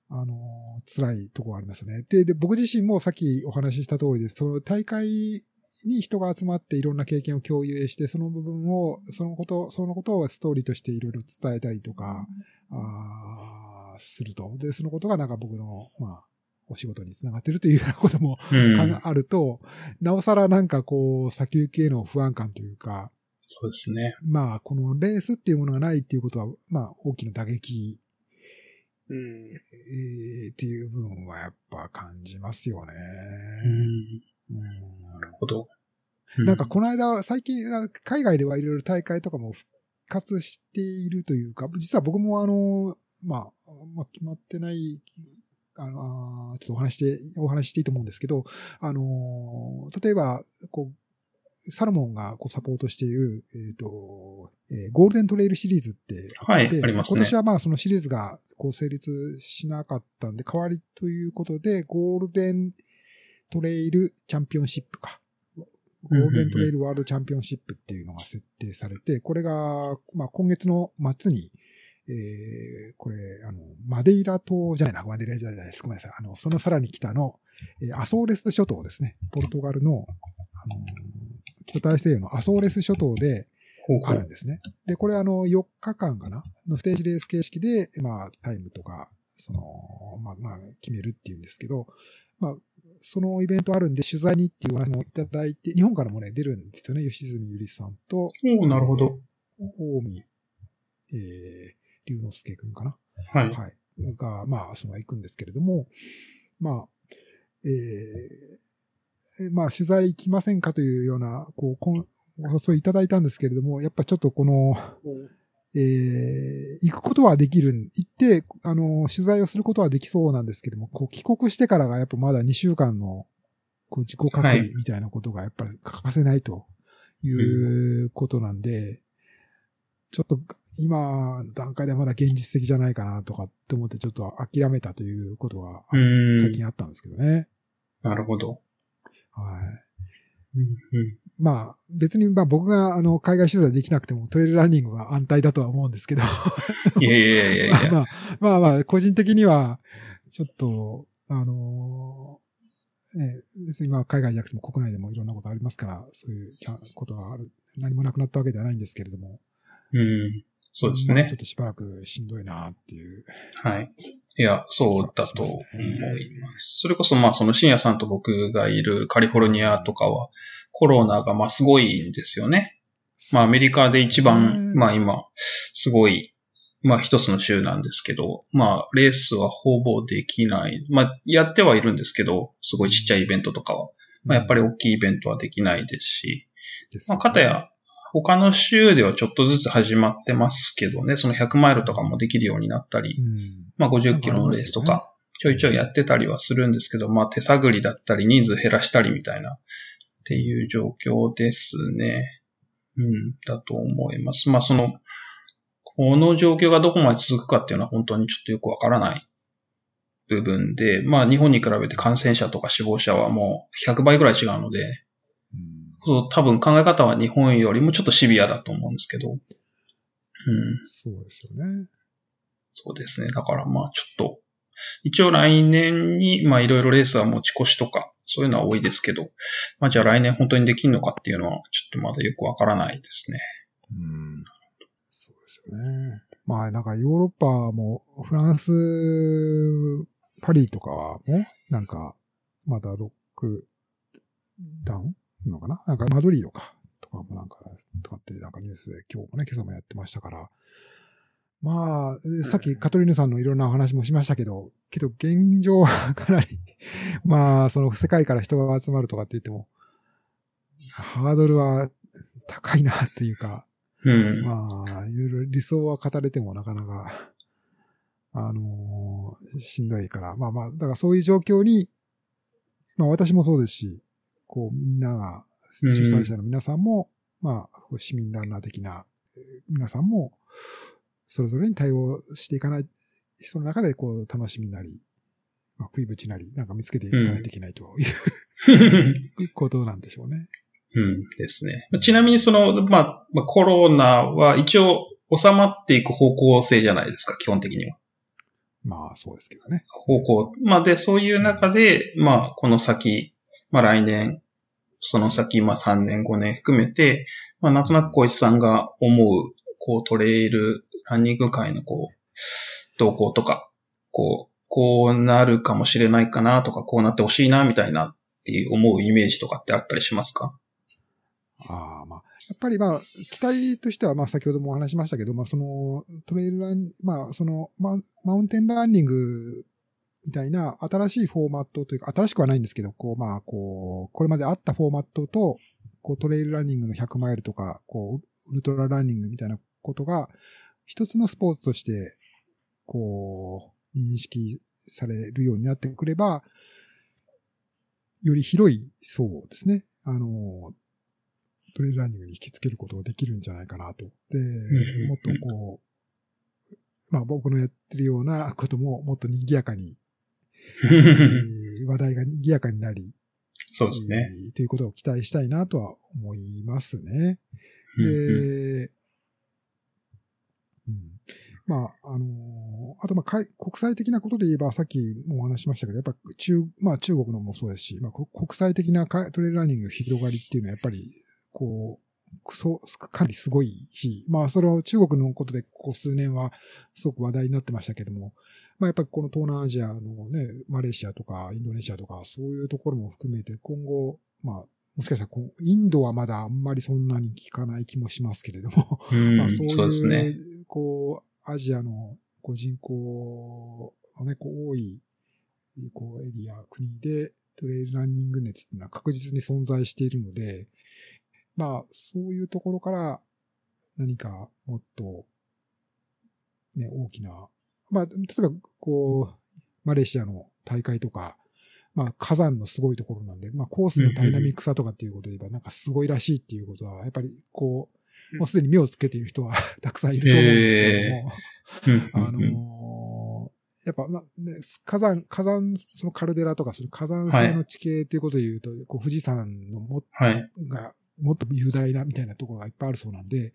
あの、辛いところがありますね。で、で、僕自身もさっきお話しした通りです。その大会に人が集まっていろんな経験を共有して、その部分を、そのこと、そのことをストーリーとしていろいろ伝えたりとか、あーすると。で、そのことがなんか僕の、まあ、お仕事につながってるというようなこともあると、なおさらなんかこう、先行きへの不安感というか、そうですね。まあ、このレースっていうものがないっていうことは、まあ、大きな打撃うん。えーっていう部分はやっぱ感じますよね。うん。うんなるほど。なんかこの間、最近、あ海外ではいろいろ大会とかも活しているというか、実は僕もあの、まあ、まあ、決まってない、あの、ちょっとお話して、お話していいと思うんですけど、あの、例えば、こう、サルモンがこうサポートしている、えっ、ー、と、えー、ゴールデントレイルシリーズってあって、はい、ありますね。今年はまあそのシリーズがこう成立しなかったんで、代わりということで、ゴールデントレイルチャンピオンシップか。ゴールデントレイルワールドチャンピオンシップっていうのが設定されて、これが、まあ今月の末に、えー、これ、あの、マデイラ島じゃないな、マデイラじゃないです。ごめんなさい。あの、そのさらに北の、えー、アソーレス諸島ですね。ポルトガルの、あの北大西洋のアソーレス諸島であるんですね。で、これあの、4日間かな？のステージレース形式で、まあ、タイムとか、その、まあ、まあ、決めるっていうんですけど、まあ、そのイベントあるんで取材にっていうお話もいただいて、日本からもね、出るんですよね。吉住ゆりさんと。おなるほど。大見、えー、龍之介くんかな？はい。はい。が、まあ、その行くんですけれども、まあ、えー、まあ、取材行きませんかというような、こう、お誘いいただいたんですけれども、やっぱちょっとこの、えー、行くことはできる、行って、あの、取材をすることはできそうなんですけども、こう、帰国してからがやっぱまだ2週間の、こう、自己隔離みたいなことがやっぱり欠かせないということなんで、ちょっと今段階ではまだ現実的じゃないかなとかって思ってちょっと諦めたということが最近あったんですけどね。なるほど。はい。うんうんまあ、別にまあ僕があの海外取材できなくてもトレイルランニングは安泰だとは思うんですけどいやいやいやいや まあまあまあ、個人的には、ちょっと、あのー、ね、別にまあ海外じゃなくても国内でもいろんなことありますから、そういうことがある、何もなくなったわけではないんですけれども。うん。そうですね。ちょっとしばらくしんどいなっていう。はい。いや、そうだと思います。それこそまあその深夜さんと僕がいるカリフォルニアとかは、コロナがまあすごいんですよね。まあアメリカで一番、まあ今、すごい、まあ一つの州なんですけど、まあレースはほぼできない。まあやってはいるんですけど、すごいちっちゃいイベントとかは。まあやっぱり大きいイベントはできないですし、まあかたや他の州ではちょっとずつ始まってますけどね、その100マイルとかもできるようになったり、まあ50キロのレースとか、ちょいちょいやってたりはするんですけど、まあ手探りだったり人数減らしたりみたいなっていう状況ですね。うん、だと思います。まあその、この状況がどこまで続くかっていうのは本当にちょっとよくわからない部分で、まあ日本に比べて感染者とか死亡者はもう100倍ぐらい違うので、うん、多分考え方は日本よりもちょっとシビアだと思うんですけど。うん。そうですよね。そうですね。だからまあちょっと、一応来年にまあいろいろレースは持ち越しとかそういうのは多いですけど、まあじゃあ来年本当にできるのかっていうのはちょっとまだよくわからないですね。うん。そうですよね。まあなんかヨーロッパもフランス、パリとかはもなんかまだロックダウンのかな？なんかマドリードか。とかもなんか、とかってなんかニュースで今日もね、今朝もやってましたから、まあ、さっきカトリーヌさんのいろんなお話もしましたけど、けど現状はかなり まあ、その世界から人が集まるとかって言っても、ハードルは高いなっていうか、うん、まあ、いろいろ理想は語れてもなかなか、あのー、しんどいから、まあまあ、だからそういう状況に、まあ私もそうですし、こうみんなが、主催者の皆さんも、うん、まあ、市民ランナー的な皆さんも、それぞれに対応していかない、その中でこう楽しみなり、まあ、食いぶちなり、なんか見つけていかないといけないという、うん、ことなんでしょうね。うんですね。ちなみにその、まあ、まあ、コロナは一応収まっていく方向性じゃないですか、基本的には。まあ、そうですけどね。方向。まあ、で、そういう中で、まあ、この先、まあ、来年、その先、まあ、3年、5年含めて、まあ、なんとなく小石さんが思う、こう、トレイルランニング界のこう、動向とか、こう、こうなるかもしれないかなとか、こうなってほしいな、みたいなっていう思うイメージとかってあったりしますか？ああ、まあ、やっぱりまあ、期待としては、まあ先ほどもお話しましたけど、まあその、トレイルラン、まあその、マウンテンランニングみたいな新しいフォーマットというか、新しくはないんですけど、こう、まあこう、これまであったフォーマットと、こうトレイルランニングの100マイルとか、こう、ウルトラランニングみたいなことが、一つのスポーツとして、こう、認識されるようになってくれば、より広いそうですね。あの、トレイルランニングに引きつけることができるんじゃないかなと。でん、もっとこう、まあ僕のやってるようなことももっと賑やかに、えー話題が賑やかになり、そうですね。えーということを期待したいなとは思いますね。で、うん、まあ、あのーあと、まあ、かい国際的なことで言えば、さっきもお話ししましたけど、やっぱ中、まあ中国のもそうですし、まあこ国際的なかトレイルランニングの広がりっていうのはやっぱり、こう、そう、かなりすごいし、まあそれは中国のことでここ数年はすごく話題になってましたけども、まあやっぱりこの東南アジアのね、マレーシアとかインドネシアとかそういうところも含めて今後、まあもしかしたらインドはまだあんまりそんなに聞かない気もしますけれども、うんまあそういう、ね。こう、アジアのこう人口がね、こう多い、こうエリア、国でトレイルランニング熱っていうのは確実に存在しているので、まあ、そういうところから何かもっと、ね、大きな、まあ、例えば、こう、マレーシアの大会とか、まあ、火山のすごいところなんで、まあ、コースのダイナミックさとかっていうことで言えば、なんかすごいらしいっていうことは、やっぱり、こう、もうすでに目をつけている人は たくさんいると思うんですけれども、あのーやっぱ、まあね、火山、火山、そのカルデラとか、その火山性の地形っていうことで言うと、こう富士山のも、はい。が、もっと雄大なみたいなところがいっぱいあるそうなんで、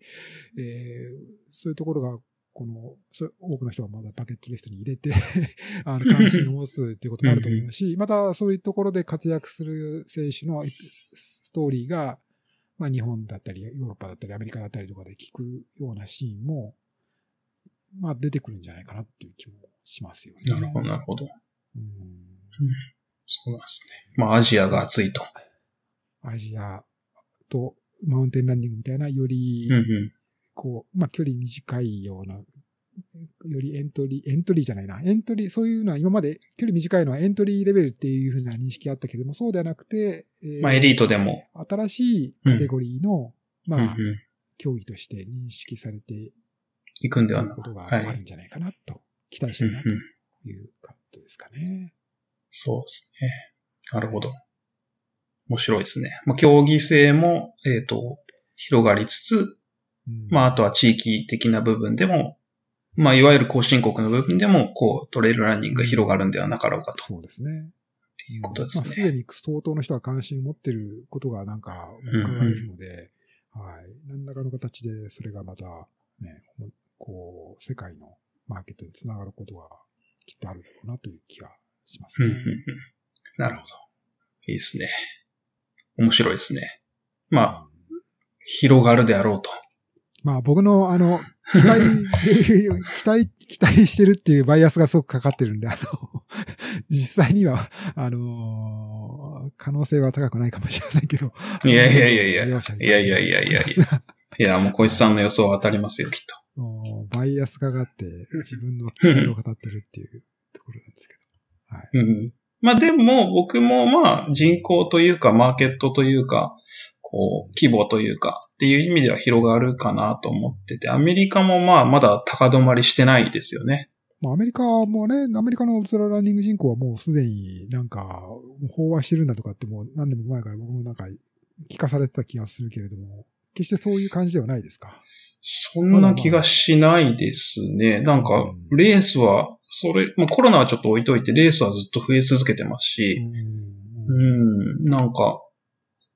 えーそういうところが、この、多くの人がまだバケットリストに入れて、あの、関心を持つっていうこともあると思うし、またそういうところで活躍する選手のストーリーが、まあ日本だったり、ヨーロッパだったり、アメリカだったりとかで聞くようなシーンも、まあ出てくるんじゃないかなっていう気もしますよね。なるほど、なるほど。うんそうなんですね。まあ、アジアが熱いと。アジアとマウンテンランニングみたいな、よりうん、うん。こう、まあ、距離短いような、よりエントリー、エントリーじゃないな。エントリー、そういうのは今まで距離短いのはエントリーレベルっていうふうな認識があったけども、そうではなくて、えーまあ、エリートでも。新しいカテゴリーの、うんまあ、うん。競技として認識されてい行くんではなくことがあるんじゃないかなと、期待したいなとうんうんいうことですかね。そうですね。なるほど。面白いですね。まあ、競技性も、えっ、と、広がりつつ、うんまあ、あとは地域的な部分でも、まあ、いわゆる後進国の部分でも、こう、トレイルランニングが広がるんではなかろうかと。そうですね。っていうことでまあ、すね。すでに相当の人が関心を持ってることがなんか伺えるので、はい。何らかの形でそれがまたね、こう、世界のマーケットにつながることがきっとあるだろうなという気がしますねうんうん。うんなるほど。いいですね。面白いですね。まあ、広がるであろうと。まあ僕のあの、期待、期待、期待してるっていうバイアスがすごくかかってるんで、あの、実際には、あの可能性は高くないかもしれませんけど。いやいやいやいやいやいやいやいやいや。いや、もう小石さんの予想は当たりますよ、きっと。もうバイアスかかって自分の 期待を語ってるっていうところなんですけど。はい。うん。まあでも、僕もまあ人口というか、マーケットというか、こう、規模というか、っていう意味では広がるかなと思ってて、アメリカもまあまだ高止まりしてないですよね。まあアメリカもね、アメリカのウルトラランニング人口はもうすでになんか飽和してるんだとかってもう何年も前から僕もなんか聞かされてた気がするけれども、決してそういう感じではないですか？そんな気がしないですね。なんかう、んレースは、それ、まあコロナはちょっと置いといて、レースはずっと増え続けてますうし、んうん、なんか、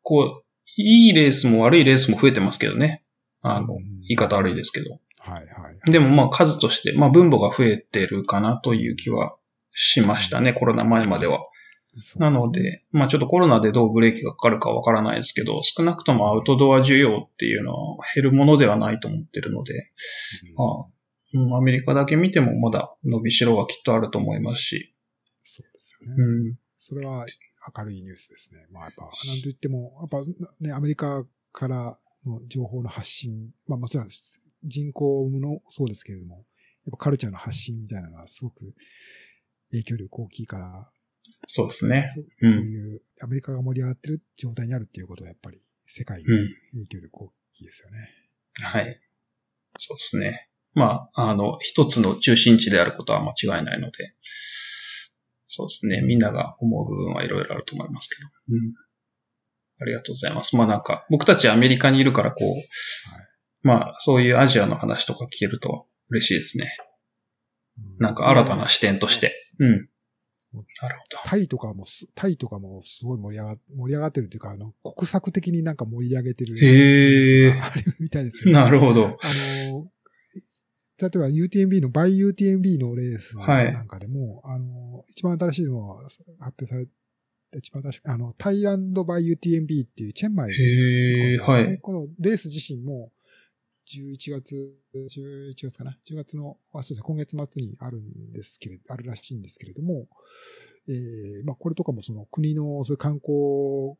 こう、いいレースも悪いレースも増えてますけどね。あの、うん言い方悪いですけど。はいはい。でもまあ数として、まあ分母が増えてるかなという気はしましたね、コロナ前までは。なので、まあちょっとコロナでどうブレーキがかかるかわからないですけど、少なくともアウトドア需要っていうのは減るものではないと思ってるので、まあ、うんアメリカだけ見てもまだ伸びしろはきっとあると思いますし、そうですよね。うん、それは明るいニュースですね。まあやっぱ、なんと言っても、やっぱね、アメリカからの情報の発信、まあもちろん人口もそうですけれども、やっぱカルチャーの発信みたいなのがすごく影響力大きいから、そうですね。そうんそういうアメリカが盛り上がってる状態にあるっていうことはやっぱり世界にうん影響力大きいですよね。はい。そうですね。まあ、あの、一つの中心地であることは間違いないので、そうですね。みんなが思う部分はいろいろあると思いますけど。うん。ありがとうございます。まあなんか、僕たちアメリカにいるからこう、まあそういうアジアの話とか聞けると嬉しいですね。なんか新たな視点として。うん。なるほど。タイとかもす、タイとかもすごい盛り上が、盛り上がってるっていうか、あの、国策的になんか盛り上げてる。へーあるみたいですよ、なるほど。あの、例えば UTMB の、バイ UTMB のレースはいなんかでも、あの、一番新しいのは発表されて、一番新しい、あの、タイランドバイ UTMB っていうチェンマイへー、はい。このレース自身も、11月、11月かな ?10 月の、あ、そうですね、今月末にあるんですけれど、あるらしいんですけれども、えー、まあ、これとかもその国の、そういう観光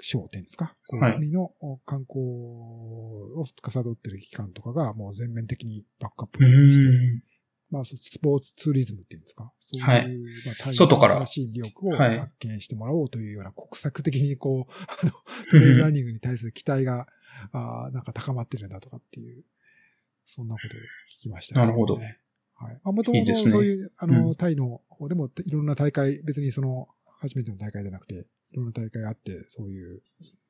省っていうんですか、はい。国の観光を司っている機関とかがもう全面的にバックアッうプして。まあ、スポーツツーリズムっていうんですか？そういう、はいまあ、大変外から。新しい利力をはい。発見してもらおうというような国策的にこう、あの、トレイルランニングに対する期待が、あーなんか高まってるんだとかっていう、そんなことを聞きました、なるほど。ね。はい。まあ、もともとそういう、あの、うん。タイの方でもいろんな大会、別にその、初めての大会じゃなくて、いろんな大会あって、そういう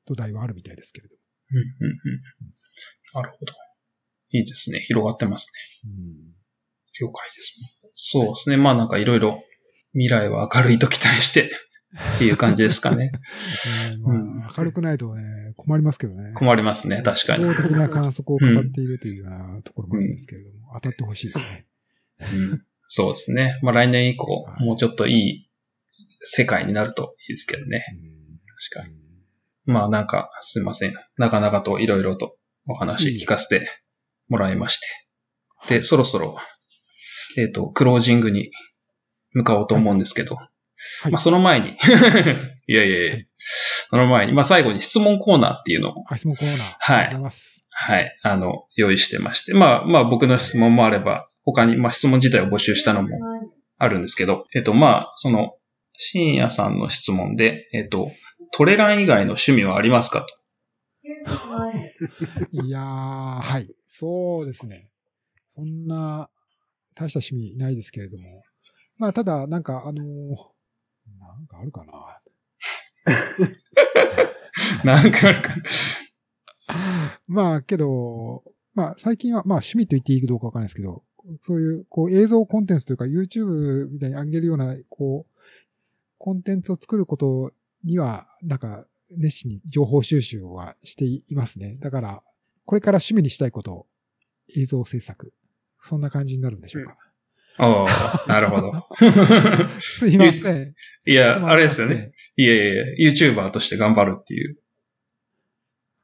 土台はあるみたいですけれど。うんうんうんなるほど。いいですね。広がってますね。うん。了解です。そうですね。まあなんかいろいろ未来は明るいと期待してっていう感じですかね。ねまあうん明るくないとね、困りますけどね。困りますね。確かに。希望的な観測を語っているというようなところもあるんですけれども、当たってほしいですね。うんそうですね。まあ来年以降は、いもうちょっといい世界になるといいですけどね。確かに。まあなんか、すいません。なかなかといろいろとお話聞かせてもらいまして。で、そろそろ、えっ、と、クロージングに向かおうと思うんですけど、はい。まあその前に、いやいやいや。はい。その前に、まあ最後に質問コーナーっていうのを、あ、質問コーナー。はい。ありがとうございます。はい、あの、用意してまして、まあまあ僕の質問もあれば、他に、まあ質問自体を募集したのもあるんですけど、えっと、まあ、その、深夜さんの質問で、えっと、トレラン以外の趣味はありますかと。いやー、はい。そうですね。そんな、大した趣味ないですけれども。まあ、ただ、なんか、あのーなんかあるかな。なんかあるか。まあ、けど、まあ、最近は、まあ、趣味と言っていいかどうかわかんないですけど、そういう、こう、映像コンテンツというか、YouTube みたいに上げるような、こう、コンテンツを作ることには、なんか、熱心に情報収集はしていますね。だから、これから趣味にしたいこと、映像制作。そんな感じになるんでしょうか。おーなるほど。すいません。いや、あれですよね。。いやいやいや、YouTuber として頑張るっていう。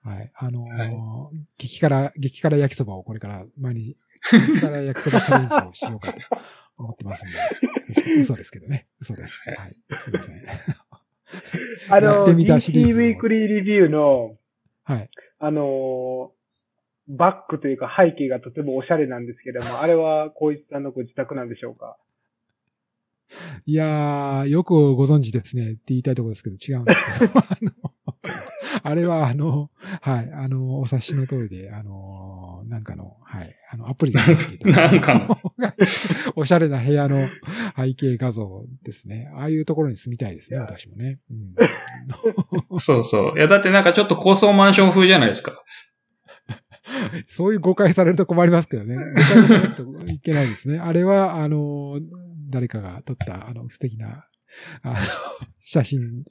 はい。あのーは激辛、激辛焼きそばをこれから毎日、激辛焼きそばチャレンジをしようかと思ってますんで。嘘ですけどね。嘘です。はい。すいません。あの、DC ウィークリーレビューの、はい。あのーバックというか背景がとてもおしゃれなんですけども、あれは光一さんのご自宅なんでしょうか？いやー、よくご存知ですねって言いたいところですけど、違うんですけど。あのあれは、あの、はい、あの、お察しの通りで、あの、なんかの、はい、あの、アプリが入っていた なんかの。おしゃれな部屋の背景画像ですね。ああいうところに住みたいですね、私もね。うん、そうそう。いや、だってなんかちょっと高層マンション風じゃないですか。そういう誤解されると困りますけどね。誤解されるといけないですね。あれは、あの、誰かが撮った、あの、素敵な、あの、写真、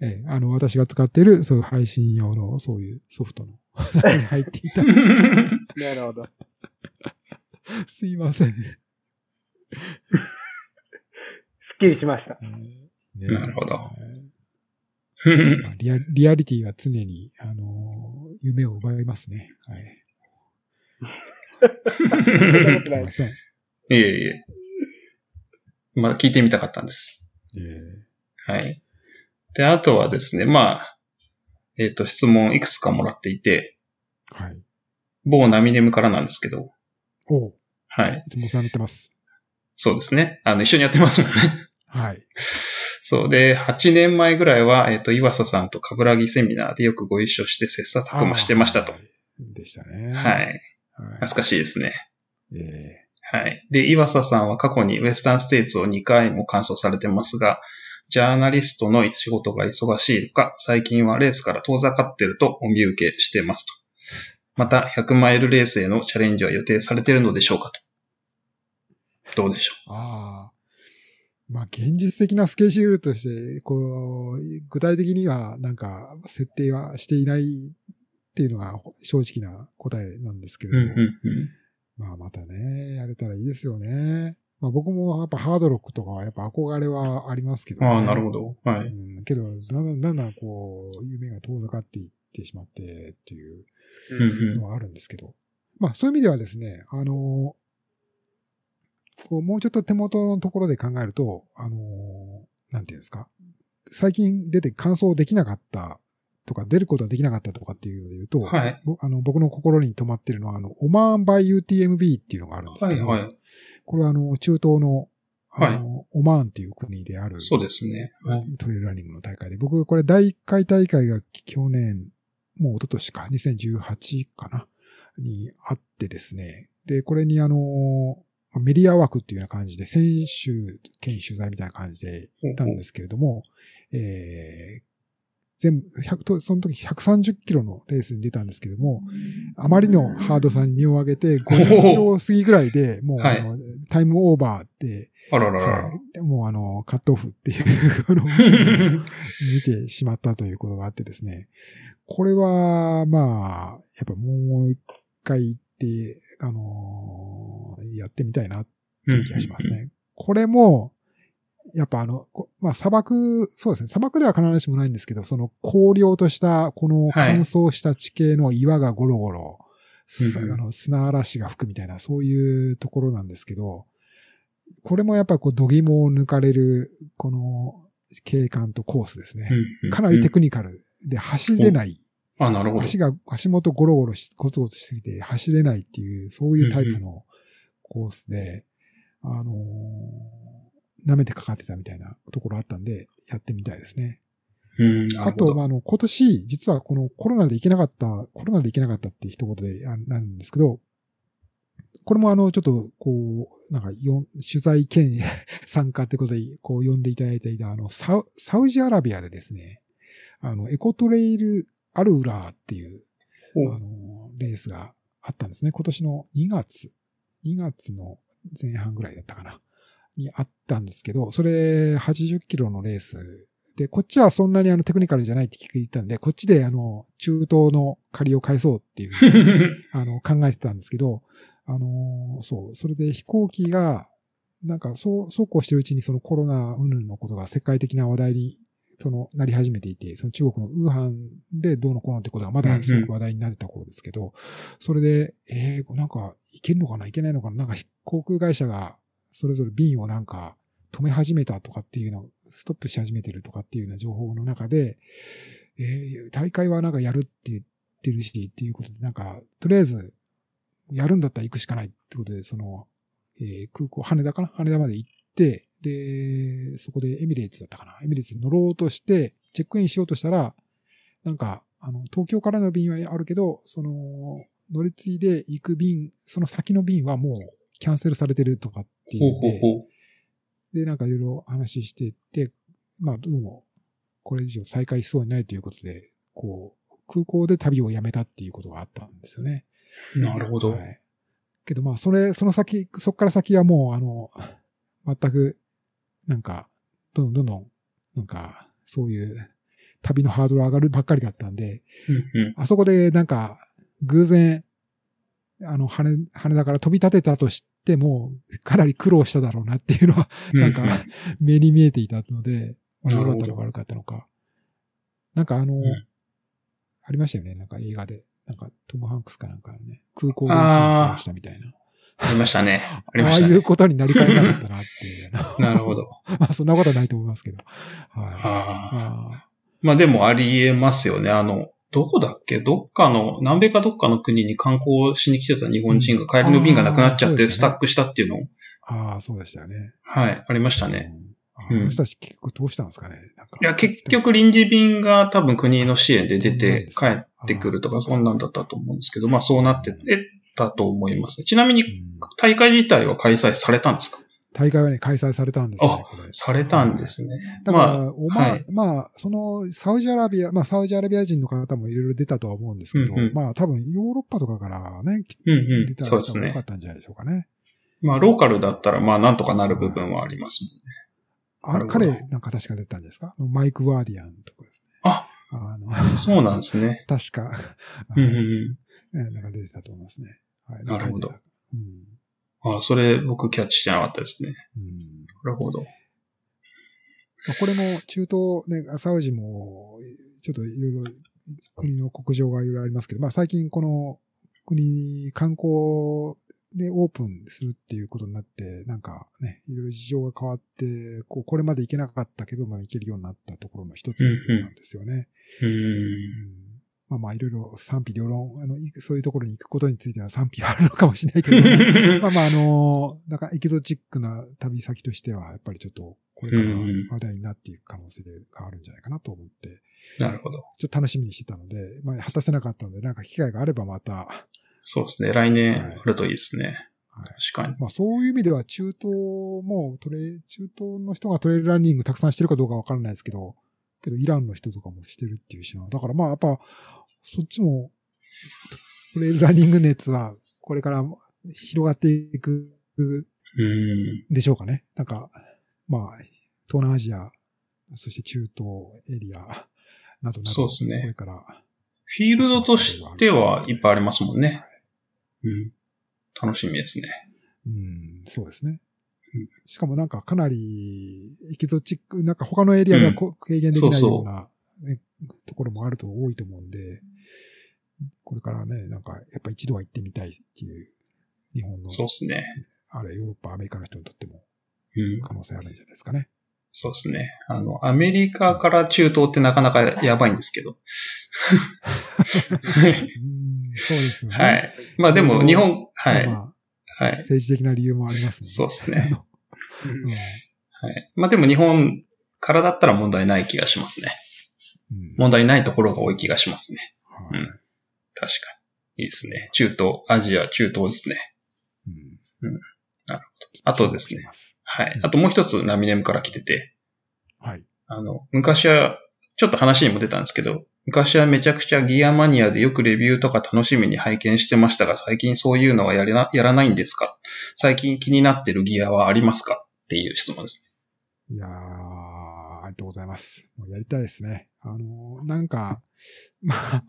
えあの、私が使っている、そういう配信用の、そういうソフトの入っていた。なるほど。すいません。すっきりしました。ねなるほどまあリアリアリティは常に、あの、夢を奪いますね。はい。すいません。いえいえ。まあ、聞いてみたかったんです。えーはい。で、あとはですね、まあ、えっ、と、質問いくつかもらっていて、はい。某ナミネムからなんですけど、おうはい。いつもお世話になってます。そうですね。あの、一緒にやってますもんね。はい。そう。で、8年前ぐらいは、えっ、と、岩佐さんと冠城セミナーでよくご一緒して切磋琢磨してましたとあ。ー。でしたね。はい。はい。懐かしいですね。ええはい。で、岩佐さんは過去にウェスタンステーツを2回も完走されてますが、ジャーナリストの仕事が忙しいのか、最近はレースから遠ざかってるとお見受けしてますと。また、100マイルレースへのチャレンジは予定されているのでしょうかと。どうでしょああ。まあ、現実的なスケジュールとして、こう、具体的にはなんか設定はしていないっていうのが正直な答えなんですけれう。うん、ども。うん、うん。まあまたね、やれたらいいですよね。まあ僕もやっぱハードロックとかはやっぱ憧れはありますけど、ね。ああ、なるほど。はい。うん、けど、だんだんだんだんこう、夢が遠ざかっていってしまってっていう。のはあるんですけど。まあそういう意味ではですね、あの、こうもうちょっと手元のところで考えると、あの、なんていうんですか？最近出て完走できなかったとか、出ることができなかったとかっていうので言うと、はい。ぼあの僕の心に留まってるのは、あの、オマーンバイ UTMB っていうのがあるんですはい、けど、はい。これはあの、中東の、あの、オマーンっていう国である、そうですね。トレイルランニングの大会で、僕、これ第1回大会が去年、もう一昨年か、2018かな、にあってですね。で、これにあの、メディア枠っていうような感じで、選手兼取材みたいな感じで行ったんですけれども、えー、全部、100と、その時130キロのレースに出たんですけども、あまりのハードさに身を上げて、50キロ過ぎぐらいで、もう、はいタイムオーバーって、あらららはいでもうあの、カットオフっていう。見てしまったということがあってですね。これは、まあ、やっぱもう一回行って、あのーやってみたいなっていう気がしますね。これも、やっぱあの、こまあ砂漠、そうですね、砂漠では必ずしもないんですけど、その荒涼とした、この乾燥した地形の岩がゴロゴロ、すうんうんあの砂嵐が吹くみたいな、そういうところなんですけど、これもやっぱこう、度肝を抜かれる、この景観とコースですね。うんかなりテクニカルで走れない。あ、なるほど。足が、足元ゴロゴロし、ゴツゴツしすぎて走れないっていう、そういうタイプのコースで、あのー舐めてかかってたみたいなところあったんで、やってみたいですね。あと。まあ、あの、今年、実はこのコロナで行けなかった、コロナで行けなかったって一言であなんですけど、これもあの、ちょっと、こう、なんか、取材兼 参加ってことで、こう、呼んでいただいていた、あの、サウ、サウジアラビアでですね、あの、エコトレイルアルウラーっていうあの、レースがあったんですね。今年の2月、2月の前半ぐらいだったかな。にあったんですけど、それ80キロのレース。で、こっちはそんなにあのテクニカルじゃないって聞いたんで、こっちであの、中東の借りを返そうっていう、あの、考えてたんですけど、あの、そう、それで飛行機が、なんかそう、そうこうしてるうちにそのコロナ云々のことが世界的な話題に、その、なり始めていて、その中国のウーハンでどうのこうのってことがまだすごく話題になってた頃ですけど、それで、えー、なんか、いけるのかないけないのかななんか航空会社が、それぞれ便をなんか、止め始めたとかっていうのを、ストップし始めてるとかっていうような情報の中で、えー、大会はなんかやるって言ってるし、っていうことで、なんか、とりあえず、やるんだったら行くしかないってことで、その、えー空港、羽田かな？羽田まで行って、で、そこでエミレーツだったかな？エミレーツに乗ろうとして、チェックインしようとしたら、なんか、あの、東京からの便はあるけど、その、乗り継いで行く便、その先の便はもうキャンセルされてるとかっていほううんで、ほうほう。で、なんかいろいろ話してて、まあ、どうも、これ以上再開しそうにないということで、こう、空港で旅をやめたっていうことがあったんですよね。なるほど。はい。けどまあ、それ、その先、そこから先はもう、あの、全く、なんか、どんどんどんどん、なんか、そういう旅のハードル上がるばっかりだったんで、うんうんあそこでなんか、偶然、あの、羽、羽田から飛び立てたとしても、かなり苦労しただろうなっていうのは、なんかうう、目に見えていたので、まあなるほど良かったのか悪かったのか。なんかあの、んありましたよね。なんか映画で。なんかトム・ハンクスかなんかのね、空港で一日過ごしたみたいな。あ りましたね。ありああましたね。いうことになりかえなかったなっていう。なるほど。まあそんなことはないと思いますけど。はい。あ、まあでもありえますよね。あの、どこだっけ？どっかの、南米かどっかの国に観光しに来てた日本人が帰りの便がなくなっちゃってスタックしたっていうの？を、ああ、そうでしたよね。はい、ありましたね。うん。の人たち結局どうしたんですかね？いや、結、局臨時便が多分国の支援で出て帰ってくるとか、そんなんだったと思うんですけど、まあそうなって、え、たと思います。ちなみにうん大会自体は開催されたんですか？大会はね、開催されたんですね、あ。されたんですね。だから、まあおまあ、はいまあ、その、サウジアラビア、まあ、サウジアラビア人の方もいろいろ出たとは思うんですけど、うんうんまあ、多分、ヨーロッパとかからね、うんうん出。たそうですね人が多かっ。たんじゃないでしょうかね。まあ、ローカルだったら、まあ、なんとかなる部分はありますあなるほど彼なんか確か出たんですか？マイク・ワーディアンとかですね。ああの、もんね。そうなんですね。確か、うんうんうん。えなんか出てたと思いますね。はい、なるほど。うん。あ、それ僕キャッチしてなかったですね。うんなるほど。まあこれも中東、ね、サウジも、ちょっといろいろ国の国情がいろいろありますけど、まあ最近この国、観光でオープンするっていうことになって、なんかね、いろいろ事情が変わって、こう、これまで行けなかったけども行けるようになったところの一つなんですよね。う。うんんまあまあいろいろ賛否両論、あの、いそういうところに行くことについては賛否はあるのかもしれないけど、まあまあ、あの、なんかエキゾチックな旅先としては、やっぱりちょっと、これから話題になっていく可能性があるんじゃないかなと思って、なるほど。ちょっと楽しみにしてたので、まあ、果たせなかったので、なんか機会があればまた、そうですね。来年あるといいですね。はい確かに。まあそういう意味では中東もトレ、中東の人がトレイルランニングたくさんしてるかどうかわからないですけど、けどイランの人とかもしてるっていうしな。だからまあやっぱ、そっちも、トレイルランニング熱はこれから広がっていくうん。でしょうかね。なんか、まあ、東南アジア、そして中東エリアなどなど、そうですねこれから、フィールドとしてはいっぱいありますもんね。うん。楽しみですね。うん、そうですねうん。しかもなんかかなりエキゾチック、なんか他のエリアではこ軽減できないような、ねところもあると多いと思うんで、これからね、なんかやっぱ一度は行ってみたいっていう日本の、そうですね。あれヨーロッパ、アメリカの人にとってもうん。可能性あるんじゃないですかね。そうですね。あの、アメリカから中東ってなかなかやばいんですけど。うん、そうですよね。はい。まあでも日本、はい。まあ、はい。政治的な理由もありますね。そうですね。うんうんはい。まあでも日本からだったら問題ない気がしますね。うん問題ないところが多い気がしますね。はいうん確かに。いいですね。中東、アジア、中東ですね。うんあとですね。はい。あともう一つナミネムから来てて、はい。あの、昔は、ちょっと話にも出たんですけど、昔はめちゃくちゃギアマニアでよくレビューとか楽しみに拝見してましたが、最近そういうのはやれな、やらないんですか？最近気になってるギアはありますか？っていう質問です。いやー、ありがとうございます。やりたいですね。あのー、なんか、まあ、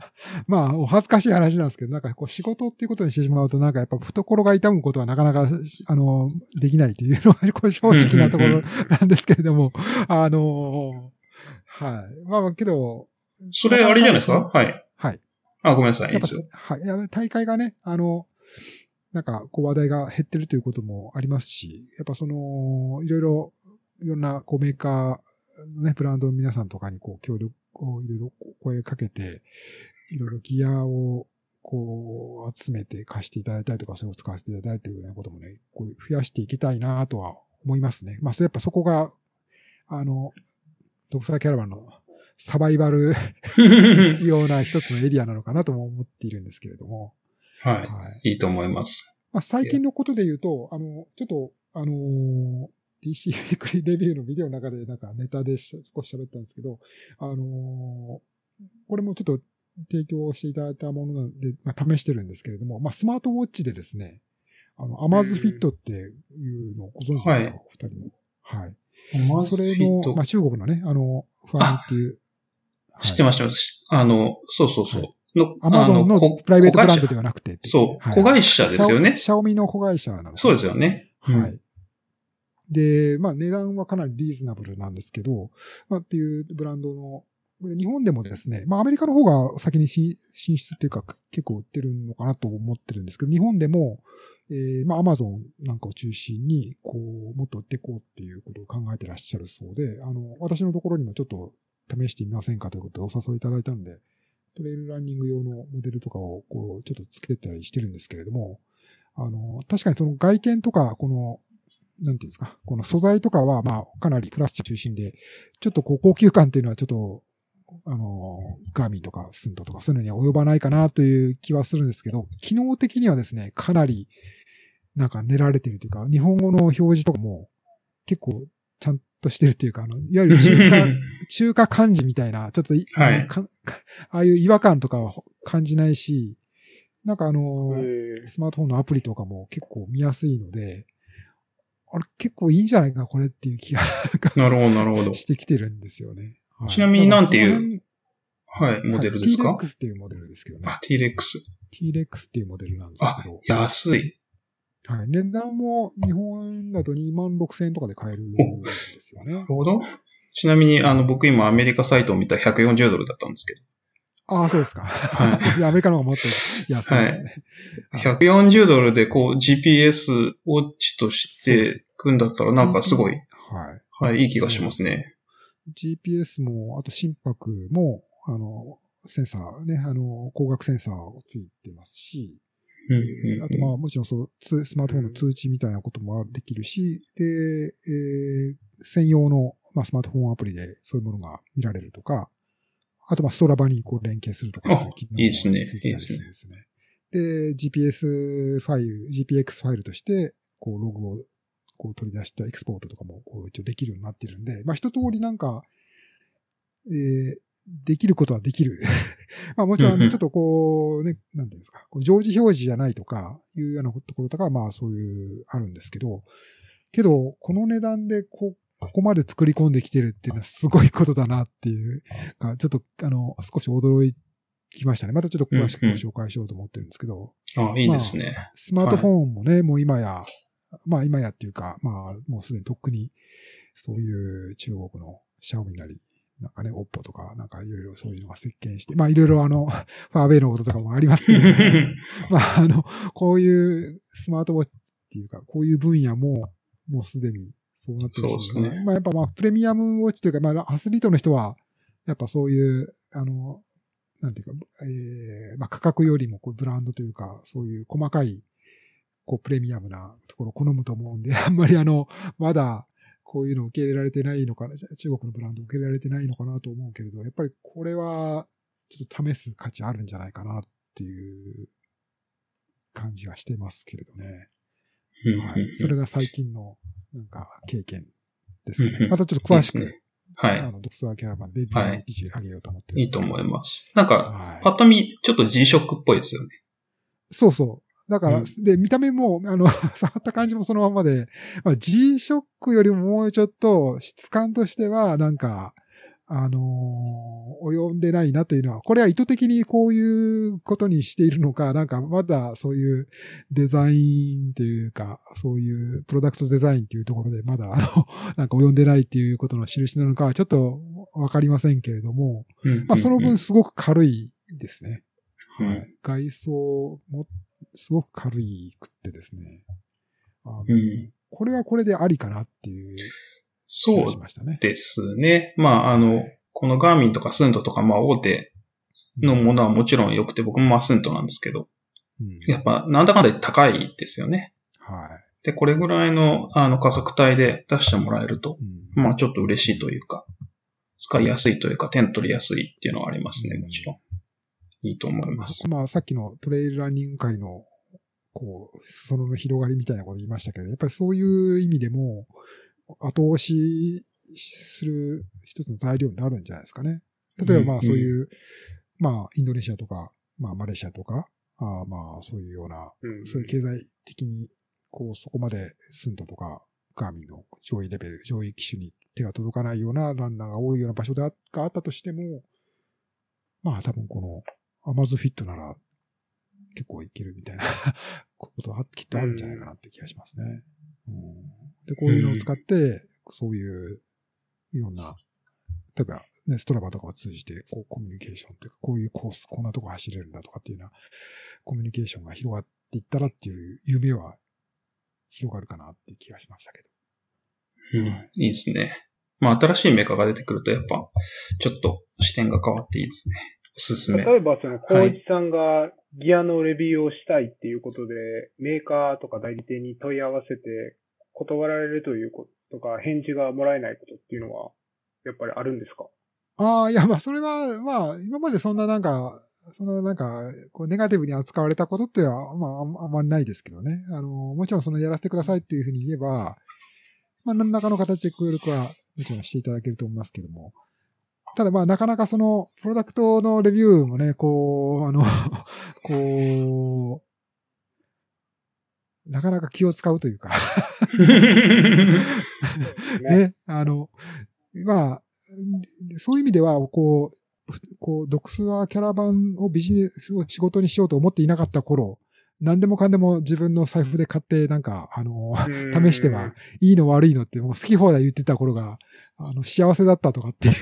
まあ、お恥ずかしい話なんですけど、なんかこう仕事っていうことにしてしまうと、なんかやっぱ懐が痛むことはなかなか、あのー、できないというのが、これ正直なところなんですけれども、あのー、はい。まあまあ、けど、それあれじゃないですか？はい。はい。あ、ごめんなさい。いいですよ。、はい。大会がね、あの、なんか、こう話題が減ってるということもありますし、やっぱその、いろいろ、いろんな、こう、メーカーのね、ブランドの皆さんとかに、こう、協力をいろいろ声かけて、いろいろギアを、こう、集めて貸していただいたりとか、それを使わせていただいたりというようなこともね、こう、増やしていきたいなとは思いますね。まあ、それやっぱそこが、あの、ドクサーキャラバンのサバイバル 必要な一つのエリアなのかなとも思っているんですけれども。ははい。い。いいと思います。まあ、最近のことで言うと、あの、ちょっと、あのー DC ウィークリーレビューのビデオの中でなんかネタでし少し喋ったんですけど、あのーこれもちょっと提供していただいたものなんで、まあ、試してるんですけれども、まあ、スマートウォッチでですね、あの、アマーズフィットっていうのをご存知ですか、はいお二人も。はい。それの、まあ、中国のね、あの、ファーミっていう。知ってました。あの、そうそうそう。のアマゾンのこプライベートブランドではなくてそう、はい子会社ですよね。シャオミの子会社なのそうですよね。うんはい。で、まあ値段はかなりリーズナブルなんですけど、まあっていうブランドの、日本でもですね、まあアメリカの方が先に進進出っていうか結構売ってるのかなと思ってるんですけど、日本でも、えー、まあアマゾンなんかを中心に、こう、もっと売っていこうっていうことを考えてらっしゃるそうで、あの、私のところにもちょっと試してみませんかということでお誘いいただいたので、トレイルランニング用のモデルとかをこう、ちょっとつけてたりしてるんですけれども、あの、確かにその外見とか、この、なんていうんですか、この素材とかは、まあ、かなりプラスチック中心で、ちょっとこう、高級感っていうのはちょっと、あの、ガーミンとかスントとかそういうのに及ばないかなという気はするんですけど、機能的にはですね、かなり、なんか練られてるというか、日本語の表示とかも結構ちゃんとしてるっていうか、あの、いわゆる中華、中華漢字みたいな、ちょっとい、はいあああいう違和感とかは感じないし、なんかあの、えースマートフォンのアプリとかも結構見やすいので、あれ結構いいんじゃないか、これっていう気がなるほど、なるほど。してきてるんですよね。はいちなみになんていうはい、モデルですか、はい ?T-Rex っていうモデルですけどねあ、。T-Rex。T-Rex っていうモデルなんですあけど、、安い。はい。値段も日本円だと2万6千円とかで買えるんですよねなる。ほど。ちなみに、あの、僕今アメリカサイトを見たら140ドルだったんですけど。ああ、そうですか。はい やアメリカの方がもっと安いですね。はい140ドルでこう GPS ウォッチとして組んだったらなんかすごい、はい。はい、いい気がしますね。GPS も、あと心拍も、あの、センサーね、あの、光学センサーをついてますし、あとまあもちろんそう、つスマートフォンの通知みたいなこともできるし、で、えー専用の、まあ、スマートフォンアプリでそういうものが見られるとか、あとまあストラバにこう連携するとかっていう機能がついてたりするんですね。で、GPS ファイル、GPX ファイルとして、こうログをこう取り出したエクスポートとかもこう一応できるようになってるんで、まあ一通りなんか、えーできることはできる。まあもちろんちょっとこうね、なんていうんですか、こう常時表示じゃないとかいうようなところとかはまあそういうあるんですけど、けど、この値段でこここまで作り込んできてるっていうのはすごいことだなっていうか、ちょっとあの、少し驚きましたね。またちょっと詳しくご紹介しようと思ってるんですけど、あ、いいですね。スマートフォンもね、もう今や、まあ今やっていうか、まあもうすでにとっくにそういう中国のシャオミなり、なんかね、オッポとか、なんかいろいろそういうのが席巻して、まあいろいろあの、ファーウェイのこととかもありますけど、まああの、こういうスマートウォッチっていうか、こういう分野も、もうすでにそうなってるし、ね。まあやっぱまあプレミアムウォッチというか、まあアスリートの人は、やっぱそういう、あの、なんていうか、えーまあ価格よりもこうブランドというか、そういう細かい、こうプレミアムなところを好むと思うんで、あんまりあの、まだ、こういうの受け入れられてないのかな、中国のブランド受け入れられてないのかなと思うけれど、やっぱりこれは、ちょっと試す価値あるんじゃないかなっていう感じがしてますけれどね。うんはい。それが最近の、なんか、経験です。ねまたちょっと詳しく、はいあの、ドクターキャラバンでビデオの記事上げようと思ってるんいいとですけど思います。なんか、はいパッと見、ちょっと G-SHOCK っぽいですよね。そうそう。だから、うんで、見た目も、あの、触った感じもそのままで、まあ、G-SHOCK よりももうちょっと質感としては、なんか、あのー及んでないなというのは、これは意図的にこういうことにしているのか、なんかまだそういうデザインというか、そういうプロダクトデザインというところでまだ、あの、なんか及んでないっていうことの印なのかはちょっとわかりませんけれども、まあその分すごく軽いですね。うんはい。外装もすごく軽いくってですね。あのうんこれはこれでありかなっていう気そうがしましたね。ですね。まあ、あの、このガーミンとかスントとか、まあ、大手のものはもちろん良くて、僕もまあスントなんですけど、うんやっぱ、なんだかんだで高いですよね。はで、これぐらいの、あの、価格帯で出してもらえるとい。、うんまあ、ちょっと嬉しいというか、使いやすいというか、手に取りやすいっていうのはありますね、もちろん。いいと思います。まあ、さっきのトレイルランニング界の、こう、裾野の広がりみたいなこと言いましたけど、やっぱりそういう意味でも、後押しする一つの材料になるんじゃないですかね。例えばまあうんそういう、まあインドネシアとか、まあマレーシアとか、あまあそういうような、うんそういう経済的に、こうそこまでスントとかガーミンの上位レベル、上位機種に手が届かないようなランナーが多いような場所であがあったとしても、まあ多分このアマゾフィットなら結構いけるみたいな ことはきっとあるんじゃないかなって気がしますね。うん、で、こういうのを使って、そういういろんな、例えばね、ストラバとかを通じてこうコミュニケーションというか、こういうコース、こんなとこ走れるんだとかっていうようなコミュニケーションが広がっていったらっていう夢は広がるかなっていう気がしましたけど。うん、いいですね。まあ、新しいメーカーが出てくると、やっぱ、ちょっと視点が変わっていいですね。おすすめ。例えば、その、光一さんがギアのレビューをしたいっていうことで、メーカーとか代理店に問い合わせて、断られるということとか、返事がもらえないことっていうのは、やっぱりあるんですか？ああ、いや、まあ、それは、まあ、今までそんななんか、そんななんか、こう、ネガティブに扱われたことっては、まあ、あんあんまりないですけどね。あの、もちろんそのやらせてくださいっていうふうに言えば、まあ、何らかの形で協力は、もちろんしていただけると思いますけども。ただまあ、なかなかその、プロダクトのレビューもね、こう、あの、こう、なかなか気を使うというか。ね、あの、まあ、そういう意味では、こう、こう、ドクスアキャラバンをビジネスを仕事にしようと思っていなかった頃、何でもかんでも自分の財布で買って、なんか、あの、試しては、いいの悪いのってもう好き放題言ってた頃が、あの、幸せだったとかっていう。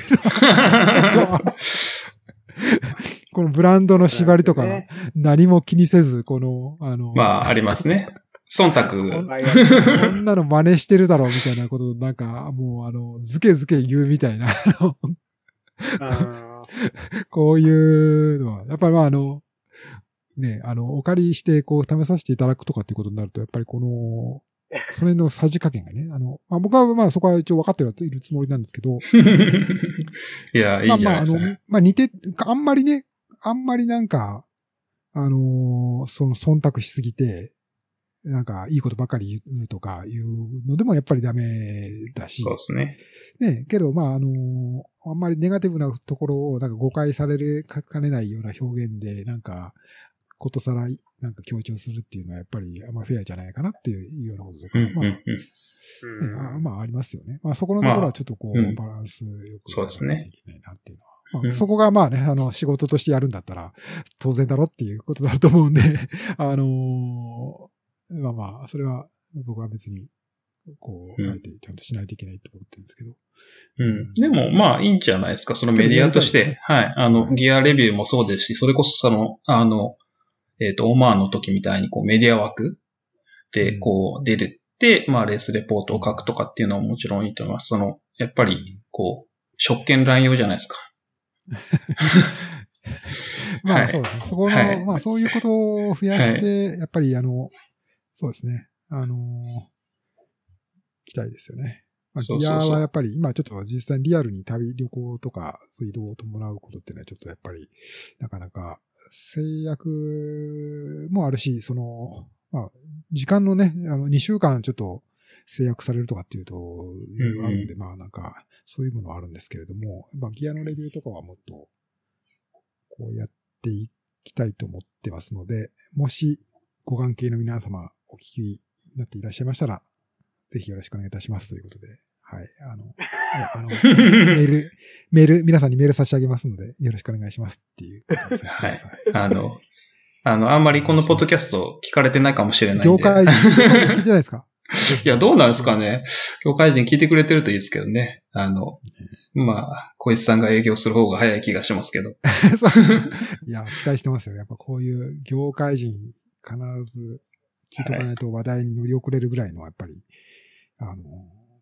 の はこのブランドの縛りとかね。何も気にせず、この、あの、まあ、ありますね。忖度。まあこんなの真似してるだろうみたいなことをなんか、もうあの、ずけずけ言うみたいな、こういうのは、やっぱりまああの、ね、あの、お借りしてこう試させていただくとかっていうことになると、やっぱりこの、それのさじ加減がね、あの、まあ、僕はまあそこは一応分かってはいるつもりなんですけど、いや、いいまあまあ、あんじゃないですか。の、まあ似て、あんまりね、あんまりなんか、あのーその忖度しすぎて、なんかいいことばかり言うとかいうのでもやっぱりダメだしそう、ですね。ね、けどまああのーあんまりネガティブなところをなんか誤解されるかかねないような表現で、なんか、ことさらなんか強調するっていうのはやっぱりあんまフェアじゃないかなっていうようなこととか、まあ、うん。ねあまあありますよね。まあそこのところはちょっとこう、バランスよくそうでなきゃいけないなっていうのは。まあうんそこがまあね、あの、仕事としてやるんだったら、当然だろっていうことだと思うんで、あのーまあまあ、それは僕は別に、こう、うんあえてちゃんとしないといけないと思ってるんですけど。うん。でも、まあ、いいんじゃないですか。そのメディアとして。はい。あの、はいギアレビューもそうですし、それこそその、あの、えっ、と、オマーンの時みたいに、こう、メディア枠で、うんこう、出るって、まあ、レースレポートを書くとかっていうのはもちろんいいと思います。その、やっぱり、こう、職権乱用じゃないですか。まはいあそうですね。そこの、はいまあそういうことを増やして、やっぱりあの、そうですね。あのー期待ですよね。まあ、ギそうそうそう。アはやっぱり今ちょっと実際にリアルに旅、旅行とか、移動を伴うことっていうのはちょっとやっぱり、なかなか制約もあるし、その、まあ、時間のね、あの、2週間ちょっと制約されるとかっていうと、あるんで、まあなんか、そういうものはあるんですけれども、まあギアのレビューとかはもっと、こうやっていきたいと思ってますので、もしご関係の皆様お聞きになっていらっしゃいましたら、ぜひよろしくお願いいたしますということで、はい、あの、いや、あの、メール、メール、皆さんにメール差し上げますので、よろしくお願いしますっていうことにさせてください。あの、あの、あんまりこのポッドキャスト聞かれてないかもしれないんで。業界人、聞いてないですか？いや、どうなんですかね。業界人聞いてくれてるといいですけどね。あの、まあ、小石さんが営業する方が早い気がしますけど。そういや、期待してますよ。やっぱこういう業界人、必ず聞いとかないと話題に乗り遅れるぐらいの、やっぱり、あの、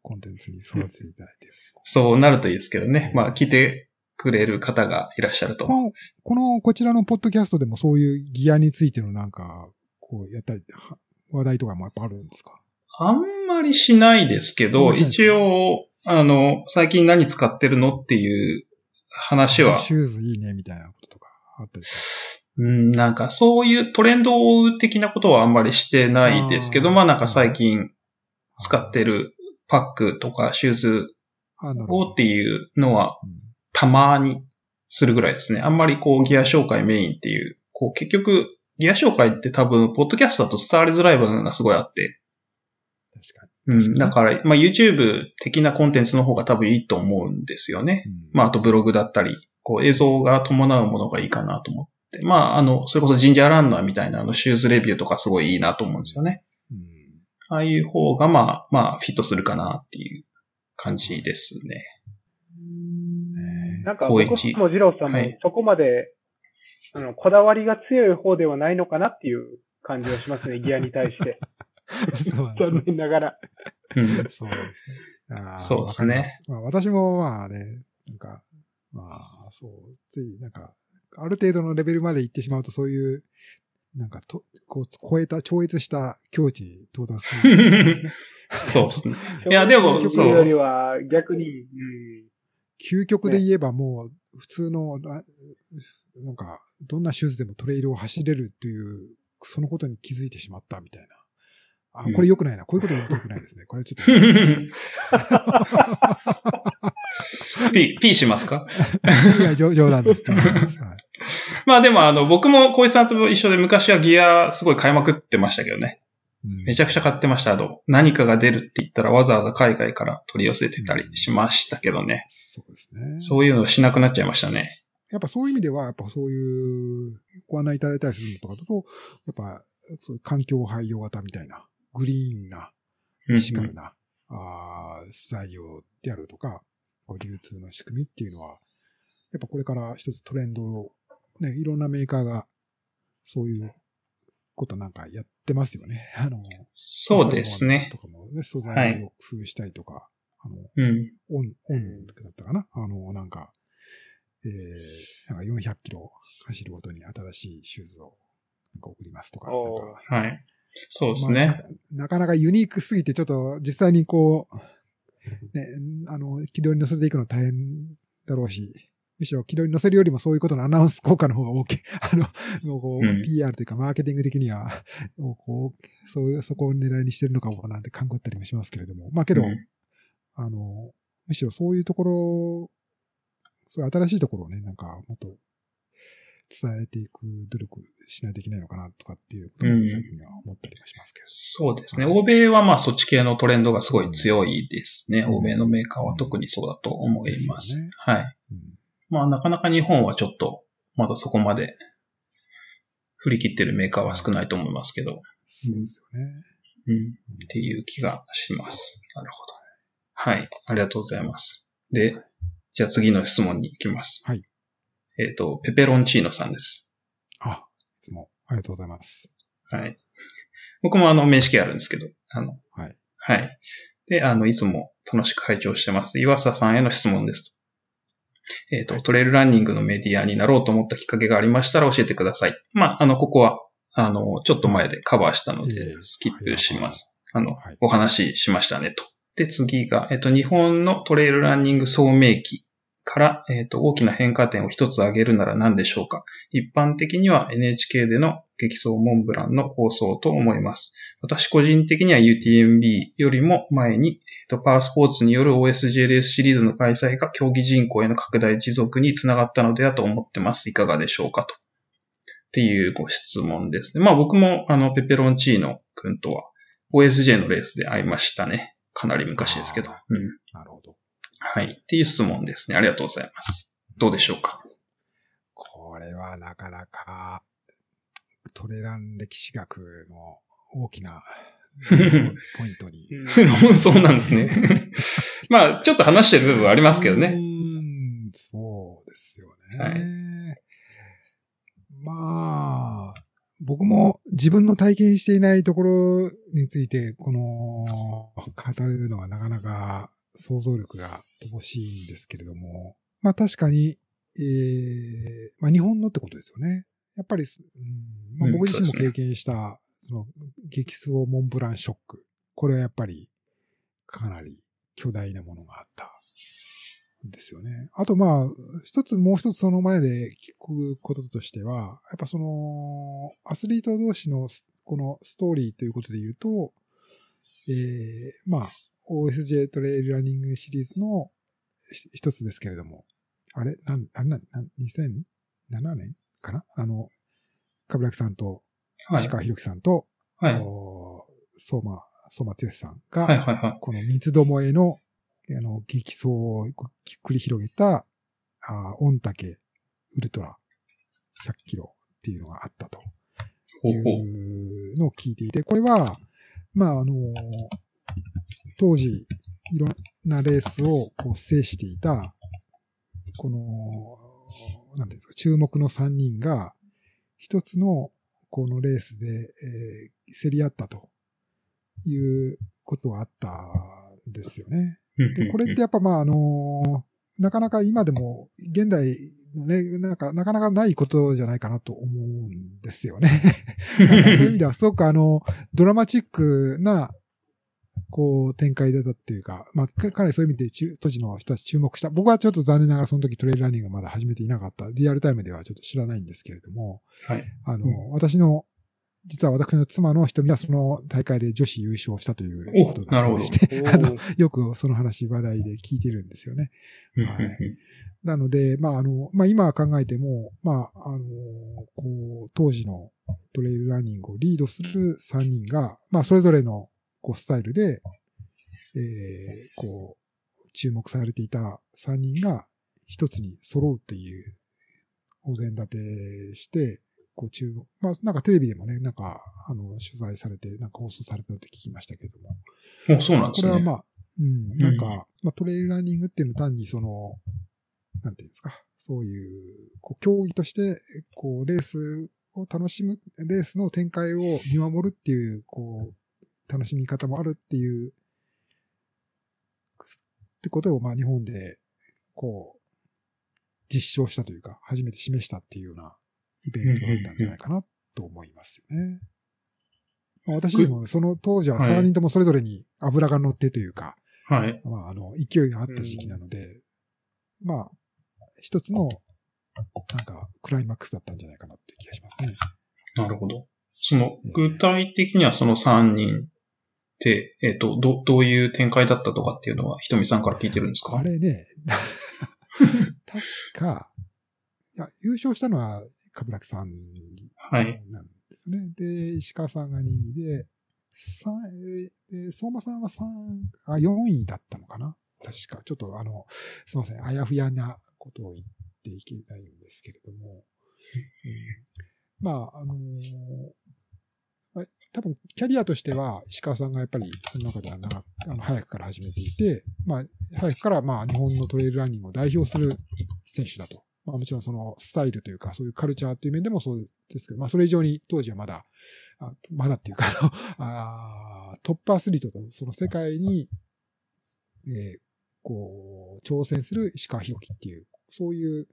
コンテンツに育てていただいて。そうなるといいですけどね。まあ、聞いてくれる方がいらっしゃると。この、この、こちらのポッドキャストでもそういうギアについてのなんか、こうやったり、は話題とかもやっぱあるんですか？あんまりしないですけど、一応、あの、最近何使ってるのっていう話は、シューズいいね、みたいなこととかあったりしうん、なんかそういうトレンドを追う的なことはあんまりしてないですけど、あー。まあなんか最近使ってるパックとかシューズ。をっていうのはうんたまにするぐらいですね。あんまりこうギア紹介メインっていう、こう結局ギア紹介って多分ポッドキャストだと伝わりづらい部分がすごいあって、確かうん、だから、まあ YouTube 的なコンテンツの方が多分いいと思うんですよね。に。うんまああとブログだったり、こう映像が伴うものがいいかなと思って。まああの、それこそジンジャーランナーみたいなあのシューズレビューとかすごいいいなと思うんですよね。うんああいう方がまあまあフィットするかなっていう感じですね。ねなんか高僕一も二郎さんもはいそこまで、あの、こだわりが強い方ではないのかなっていう感じはしますね、ギアに対して。そう残念ながら。うん。そうですね。あーそうですねまあ、私もまあね、なんか、まあ、そう、つい、なんか、ある程度のレベルまで行ってしまうと、そういう、なんかと、こう、超えた、超越した境地に到達するね。そうですね。いやでも曲そうよりは逆に、うん。究極で言えばもう、普通の、ななんか、どんなシューズでもトレイルを走れるっていう、そのことに気づいてしまったみたいな。あ、これ良くないな。こういうこと言うと良くないですね。これちょっと。ピ、ピしますか？いや、冗冗談です。冗談です。はい。まあでもあの、僕も小石さんと一緒で昔はギアすごい買いまくってましたけどね。うんめちゃくちゃ買ってました。あと、何かが出るって言ったらわざわざ海外から取り寄せてたりしましたけどね。そうですね。そういうのしなくなっちゃいましたね。やっぱそういう意味では、やっぱそういうご案内いただいたりするのとかだと、やっぱそういう環境配慮型みたいな、グリーンな、うんエシカルな、あー材料であるとか、流通の仕組みっていうのは、やっぱこれから一つトレンドを、ね、いろんなメーカーがそういうことなんかやってますよね。あの、そうですね。とかもね、素材を工夫したりとか、あの、うん。オン、オンだったかな？あの、なんか、えー、なんか400キロ走るごとに新しいシューズをなんか送りますとか、かはい。そうですまあなかなかユニークすぎて、ちょっと実際にこう、ね、あの、軌道に乗せていくの大変だろうし、むしろ軌道に乗せるよりもそういうことのアナウンス効果の方が大きい。あの、もうこう、うん PR というかマーケティング的には、もうこう、そういう、そこを狙いにしてるのかもなんて勘ぐったりもしますけれども。まあけど、うんあの、むしろそういうところ、そういう新しいところをね、なんかもっと伝えていく努力しないといけないのかなとかっていうことうんも最近は思ったりはしますけど。そうですね。はい欧米はまあそっち系のトレンドがすごい強いですね。うん欧米のメーカーは特にそうだと思いまですよね。すはい。うんまあなかなか日本はちょっとまだそこまで振り切ってるメーカーは少ないと思いますけど、そうですよね。うん、っていう気がします。なるほど。はい。ありがとうございます。で、じゃあ次の質問に行きます。はい。えっ、と、ペペロンチーノさんです。あ、いつもありがとうございます。はい。僕もあの、面識あるんですけど、あの、はい。はい。で、あの、いつも楽しく拝聴してます。岩佐さんへの質問です。えっ、と、トレイルランニングのメディアになろうと思ったきっかけがありましたら教えてください。まあ、あの、ここは、あの、ちょっと前でカバーしたので、スキップします。あのはい、お話ししましたねと。で、次が、えっ、と、日本のトレイルランニング聡明期から、えっ、と、大きな変化点を一つ挙げるなら何でしょうか？一般的には NHK での激走モンブランの放送と思います。私個人的には UTMB よりも前に、えっとパワースポーツによる OSJ レースシリーズの開催が競技人口への拡大持続につながったのではと思ってます。いかがでしょうか？と。っていうご質問ですね。まあ僕もあのペペロンチーノ君とは OSJ のレースで会いましたね。かなり昔ですけど。あうん。なるほど。はい。っていう質問ですね。ありがとうございます。どうでしょうか？これはなかなか、トレラン歴史学の大きな ポイントに。うんそうなんですね。まあ、ちょっと話してる部分はありますけどうね。ーん、そうですよね。はいまあ、僕も自分の体験していないところについて、この、語るのはなかなか想像力が乏しいんですけれども、まあ確かに、えー、まあ日本のってことですよね。やっぱり、うんまあ、うん僕自身も経験した、その、激走モンブランショック。これはやっぱり、かなり巨大なものがあった。ですよね。あとまあ、一つ、もう一つその前で聞くこととしては、やっぱその、アスリート同士のこのストーリーということで言うと、えー、まあ、OSJ トレイルランニングシリーズのひ一つですけれども、あれ？なん、あれ？なん、なん？2007年かな？あの、かぶらきさんと、はい石。川博樹さんと、はい。お相馬、相馬剛さんが、はいはいはい。この三つどもえの、あの、激走を繰り広げた、あ御嶽ウルトラ100キロっていうのがあったとい。うのを聞いていて、これは、まあ、あの、当時、いろんなレースをこう制していた、この、なんていうんですか、注目の3人が、一つの、このレースで、えー競り合ったということはあったんですよね。で、これってやっぱまあ、あのなかなか今でも、現代のね、なんか、なかなかないことじゃないかなと思うんですよね。そういう意味では、すごくあの、ドラマチックな、こう、展開だったっていうか、まあ、かかなりそういう意味で中当時の人たち注目した。僕はちょっと残念ながらその時トレイルランニングがまだ始めていなかった。リアルタイムではちょっと知らないんですけれども、はい。あの、うん私の、実は私の妻の瞳はその大会で女子優勝したというおことだそうでして、おあの、ーよくその話話題で聞いてるんですよね。うんはいうんなので、まあ、あの、まあ、今考えても、まあ、あの、こう、当時のトレイルランニングをリードする3人が、まあ、それぞれの、こう、スタイルで、えー、こう、注目されていた3人が一つに揃うっていう、お膳立てして、こう、注目、まあ、なんかテレビでもね、なんか、あの、取材されて、なんか放送されたって聞きましたけども。そうなんですね。これはまあ、うん、なんか、まあ、トレイルランニングっていうのは単にその、なんていうんですか、そういう、こう、競技として、こう、レースを楽しむ、レースの展開を見守るっていう、こう、楽しみ方もあるっていう、ってことを、まあ、日本で、こう、実証したというか、初めて示したっていうようなイベントだったんじゃないかなと思いますよね。まあ私でもその当時は3人ともそれぞれに油が乗ってというか、はい。まあ、あの、勢いがあった時期なので、まあ、一つの、なんか、クライマックスだったんじゃないかなっていう気がしますね。なるほど。その、具体的にはその3人って、えっ、と、ど、どういう展開だったとかっていうのは、ひとみさんから聞いてるんですか？あれね、確か、いや、優勝したのは、かぶらきさんはい。なんですね。で、石川さんが2位で、三えーで相馬さんは3、あ、4位だったのかな？確か。ちょっとあの、すいません。あやふやなことを言っていけないんですけれども。うん、まあ、あのーまあ多分、キャリアとしては、石川さんがやっぱり、その中では長く、あの、早くから始めていて、まあ、早くから、まあ、日本のトレイルランニングを代表する選手だと。まあ、もちろんそのスタイルというか、そういうカルチャーという面でもそうですけど、まあ、それ以上に当時はまだ、あまだっていうかあ、トップアスリートとその世界に、えーこう、挑戦する石川博樹っていう、そういう、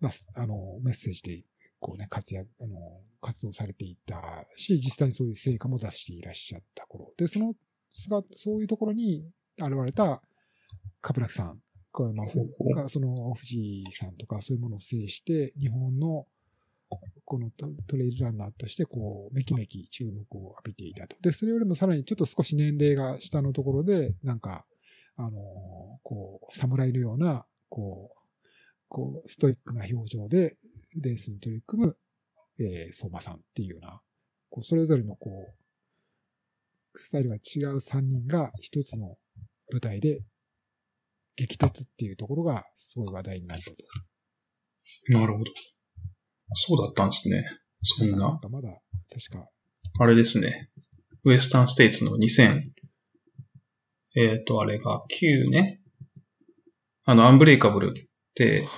まあ、あの、メッセージで、こうね、活躍、あの、活動されていたし、実際にそういう成果も出していらっしゃった頃。で、その姿、そういうところに現れた、カブラキさん。これまあその、藤井さんとかそういうものを制して、日本の、このトトレイルランナーとして、こう、めきめき注目を浴びていたと。で、それよりもさらにちょっと少し年齢が下のところで、なんか、あの、こう、侍のような、こう、こう、ストイックな表情で、レースに取り組む、えー、相馬さんっていうような、こう、それぞれのこう、スタイルが違う3人が一つの舞台で激突っていうところがすごい話題になったと。なるほど。そうだったんですね。そんなんな、かまだ、確か、あれですね。ウエスタンステイツの2000、えっ、と、あれが9ね。あの、アンブレイカブル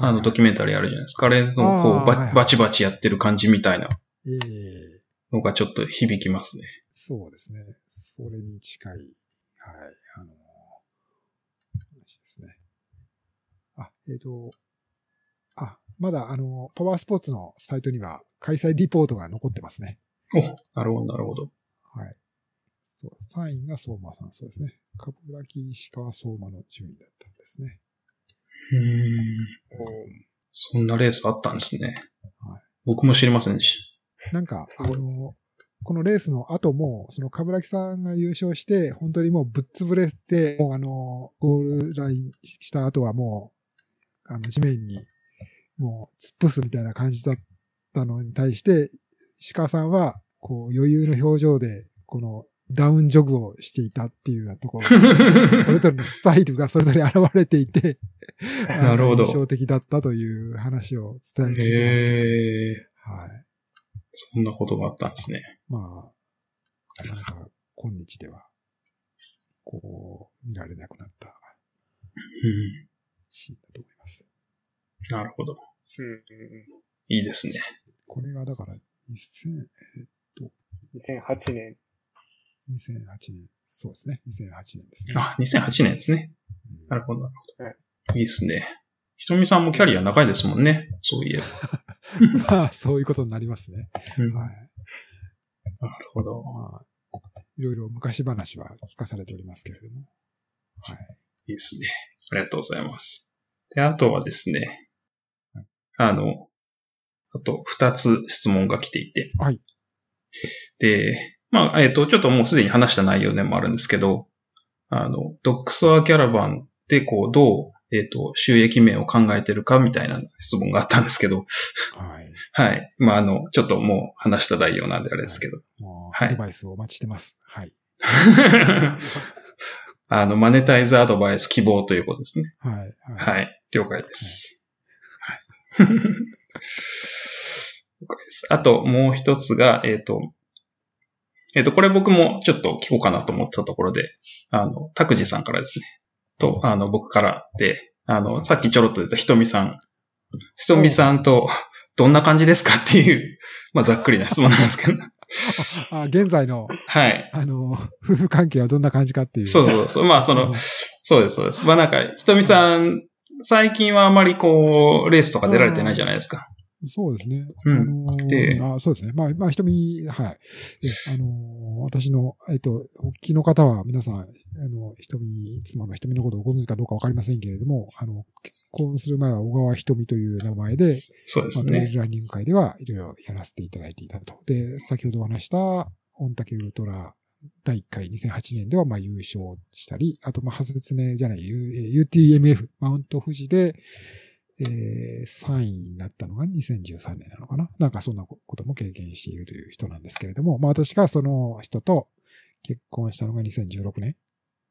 あの、ドキュメンタリーあるじゃないですか。あれの、こう、ババチバチやってる感じみたいなええのがちょっと響きますね。そうですね。それに近い、はい、あの、話ですね。あ、えっ、と、あ、まだあの、パワースポーツのサイトには開催リポートが残ってますね。お、なるほど、なるほど。はい。そう、3位が相馬さん、そうですね。株木石川相馬の順位だったんですね。うーん。そんなレースあったんですね。はい僕も知りませんでしなんか、あの、このレースの後も、その、冠木さんが優勝して、本当にもうぶっ潰れて、もうあの、ゴールラインした後はもう、あの、地面に、もう、突っ伏すみたいな感じだったのに対して、鹿さんは、こう、余裕の表情で、この、ダウンジョグをしていたっていうようなところ、た。それぞれのスタイルがそれぞれ現れていて、なるほど印象的だったという話を伝えていますはい。そんなことがあったんですね。まあ、なかなか今日では、こう、見られなくなったうん。シーンだと思います。なるほど。うんうんいいですね。これがだから、2000 2008年。2008年、そうですね、2008年ですね。あ、2008年ですね。うんなるほど、なるほはいど。いいですね。ひとみさんもキャリア長いですもんね。そういえば。まあ、そういうことになりますね。うんはい。なるほど。まあ、いろいろ昔話は聞かされておりますけれども。はい。いいですね。ありがとうございます。で、あとはですねはい、あの、あと二つ質問が来ていて、はい。で、まあ、えっ、と、ちょっともうすでに話した内容でもあるんですけど、あの、ドックソアキャラバンで、こう、どう、えっ、と、収益面を考えてるかみたいな質問があったんですけど、はい。はい。まあ、あの、ちょっともう話した内容なんであれですけど。はいアドバイスをお待ちしてます。はい。あの、マネタイズアドバイス希望ということですね。はい。はい。はい。了解です。はい。了解です。あと、もう一つが、えっ、と、えっ、と、これ僕もちょっと聞こうかなと思ってたところで、あの、拓司さんからですね。と、あの、僕からで、あの、さっきちょろっと出たひとみさん。ひとみさんと、どんな感じですかっていう、まあ、ざっくりな質問なんですけど。あ、現在の、はい。あの、夫婦関係はどんな感じかっていう。そうそうそう。まあ、その、そうです、そうです。まあなんか、ひとみさん、最近はあまりこう、レースとか出られてないじゃないですか。そうですね。うんあのーであそうですね。まあ、まあ、瞳、はい。えあのー私の、えっと、お聞きの方は皆さん、あの、瞳、妻の瞳のことをご存知かどうかわかりませんけれども、あの、結婚する前は小川瞳という名前で、まあ、そうですね。トレイルランニング会ではいろいろやらせていただいていたと。で、先ほどお話した、御嶽ウルトラ第1回2008年ではまあ優勝したり、あとまあ、派切ねじゃない、U- UTMF、マウント富士で、えー3位になったのが2013年なのかな。なんかそんなことも経験しているという人なんですけれども、まあ私がその人と結婚したのが2016年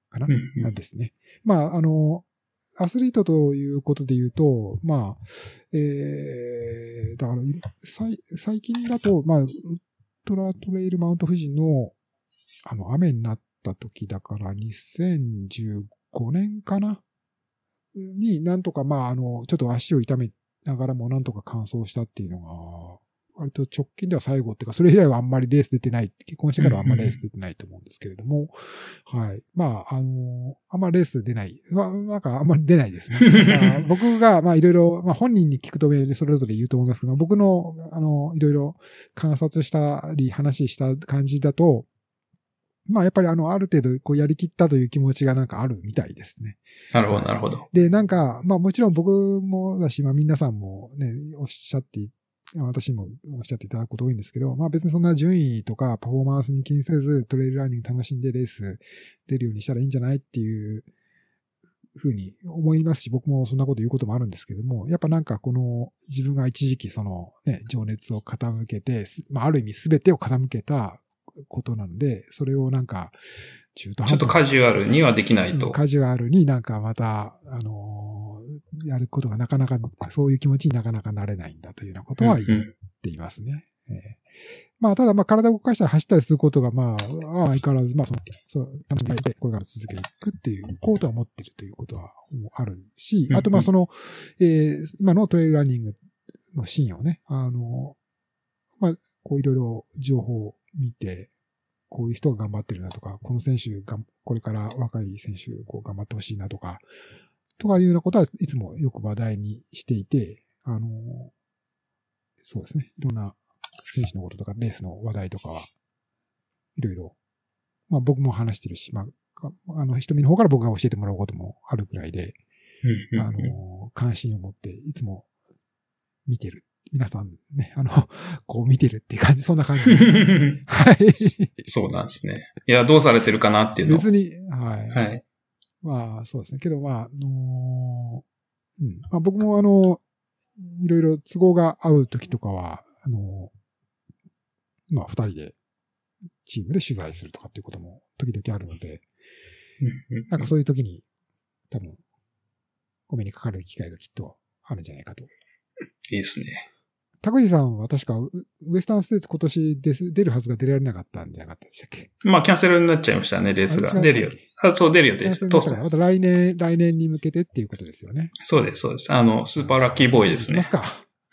かな、うんうん。なんですね。まああの、アスリートということで言うと、まあ、えー、だから、最最近だと、まあ、ウルトラトレイルマウント富士の、あの、雨になった時だから、2015年かなになんとか、まあ、あの、ちょっと足を痛めながらもなんとか完走したっていうのが、割と直近では最後っていうか、それ以来はあんまりレース出てない、結婚してからはあんまりレース出てないと思うんですけれども、はい。まあ、あの、あんまりレース出ない。まあ、なんかあんまり出ないですね。まあ僕が、まあいろいろ、まあ本人に聞くとそれぞれ言うと思いますけど、僕の、あの、いろいろ観察したり話した感じだと、まあやっぱりあの、ある程度こうやりきったという気持ちがなんかあるみたいですね。なるほど、なるほど。で、なんか、まあもちろん僕もだし、まあ皆さんもね、おっしゃってい、私もおっしゃっていただくこと多いんですけど、まあ別にそんな順位とかパフォーマンスに気にせずトレイルランニング楽しんでレース出るようにしたらいいんじゃないっていうふうに思いますし、僕もそんなこと言うこともあるんですけども、やっぱなんかこの自分が一時期そのね、情熱を傾けて、すまあある意味全てを傾けたことなので、それをなんか中途半端ちょっとカジュアルにはできないと。うんカジュアルになんかまた、あのーやることがなかなか、そういう気持ちになかなかなれないんだというようなことはうん言っていますね。えーまあ、ただ、まあ、体を動かしたら走ったりすることが、まあ、相変わらず、まあ、その、そう、楽しみで、これから続けていくっていう、ことは思っているということはあるし、あと、まあ、うんうんその、えー今のトレイルランニングのシーンをね、あの、まあ、こういろいろ情報を見て、こういう人が頑張ってるなとか、この選手が、これから若い選手、こう頑張ってほしいなとか、とかいうようなことはいつもよく話題にしていて、あの、そうですね。いろんな選手のこととか、レースの話題とかは、いろいろ、まあ僕も話してるし、まあ、かあの、瞳の方から僕が教えてもらうこともあるくらいで、あの、関心を持って、いつも見てる。皆さんね、あの、こう見てるっていう感じ、そんな感じです。はい。そうなんですね。いや、どうされてるかなっていうのを別に、はい。はい。まあ、そうですね。けど、まあ、あのうん。まあ、僕も、あの、いろいろ都合が合う時とかは、あのまあ、二人で、チームで取材するとかっていうことも時々あるので、なんかそういう時に、多分、お目にかかる機会がきっとあるんじゃないかと。いいですね。高木さんは確かウ、ウエスタンステーツ今年です出るはずが出られなかったんじゃなかったでしたっけ？まあ、キャンセルになっちゃいましたね、レースが。出るよ。あ、そう、出る予定です。トーストで。ますた来年、来年に向けてっていうことですよね。そうです、そうです。あの、スーパーラッキーボーイですねます。か？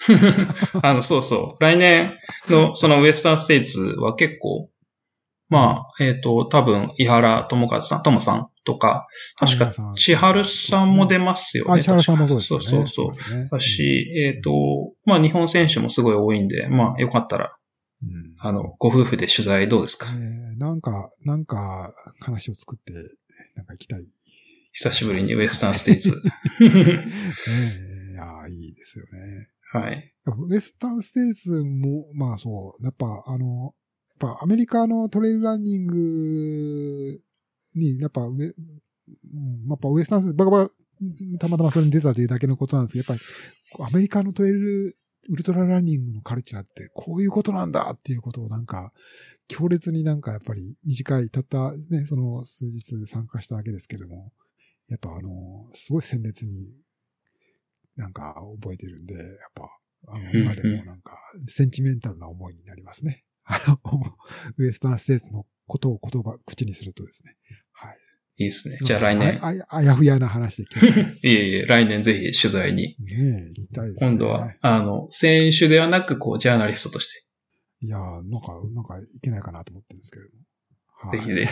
あの、そうそう。来年のそのウエスタンステーツは結構、まあ、えっ、と、多分、伊原智和さん、智さんとか、確か、千春さんも出ますよね。あ、千原さんもそうですよね。そうそうそう。だし、えっ、と、まあ、日本選手もすごい多いんで、まあ、よかったら、うん。あの、ご夫婦で取材どうですか？えーなんか、なんか、話を作って、なんか行きたい。久しぶりにウエスタンステイツ。ええいいいですよね。はい。ウエスタンステーツも、まあそう、やっぱあの、やっぱアメリカのトレイルランニングに、やっぱウエ、うんやっぱウエスタンスバカバカ、たまたまそれに出たというだけのことなんですけど、やっぱりアメリカのトレイル、ウルトラランニングのカルチャーってこういうことなんだっていうことをなんか、強烈になんかやっぱり短い、たったね、その数日参加しただけですけども、やっぱあの、すごい鮮烈になんか覚えてるんで、やっぱ、あの、うん今でもなんか、センチメンタルな思いになりますね。あの、ウエスタンステーツのことを言葉、口にするとですね。はい。いいですね。じゃあ来年。あやふやな話で聞 いえいえ、来年ぜひ取材に。ねえ、行きたいですね。今度は、あの、選手ではなく、こう、ジャーナリストとして、いやーなんか、なんかいけないかなと思ってるんですけれども。はいぜひぜ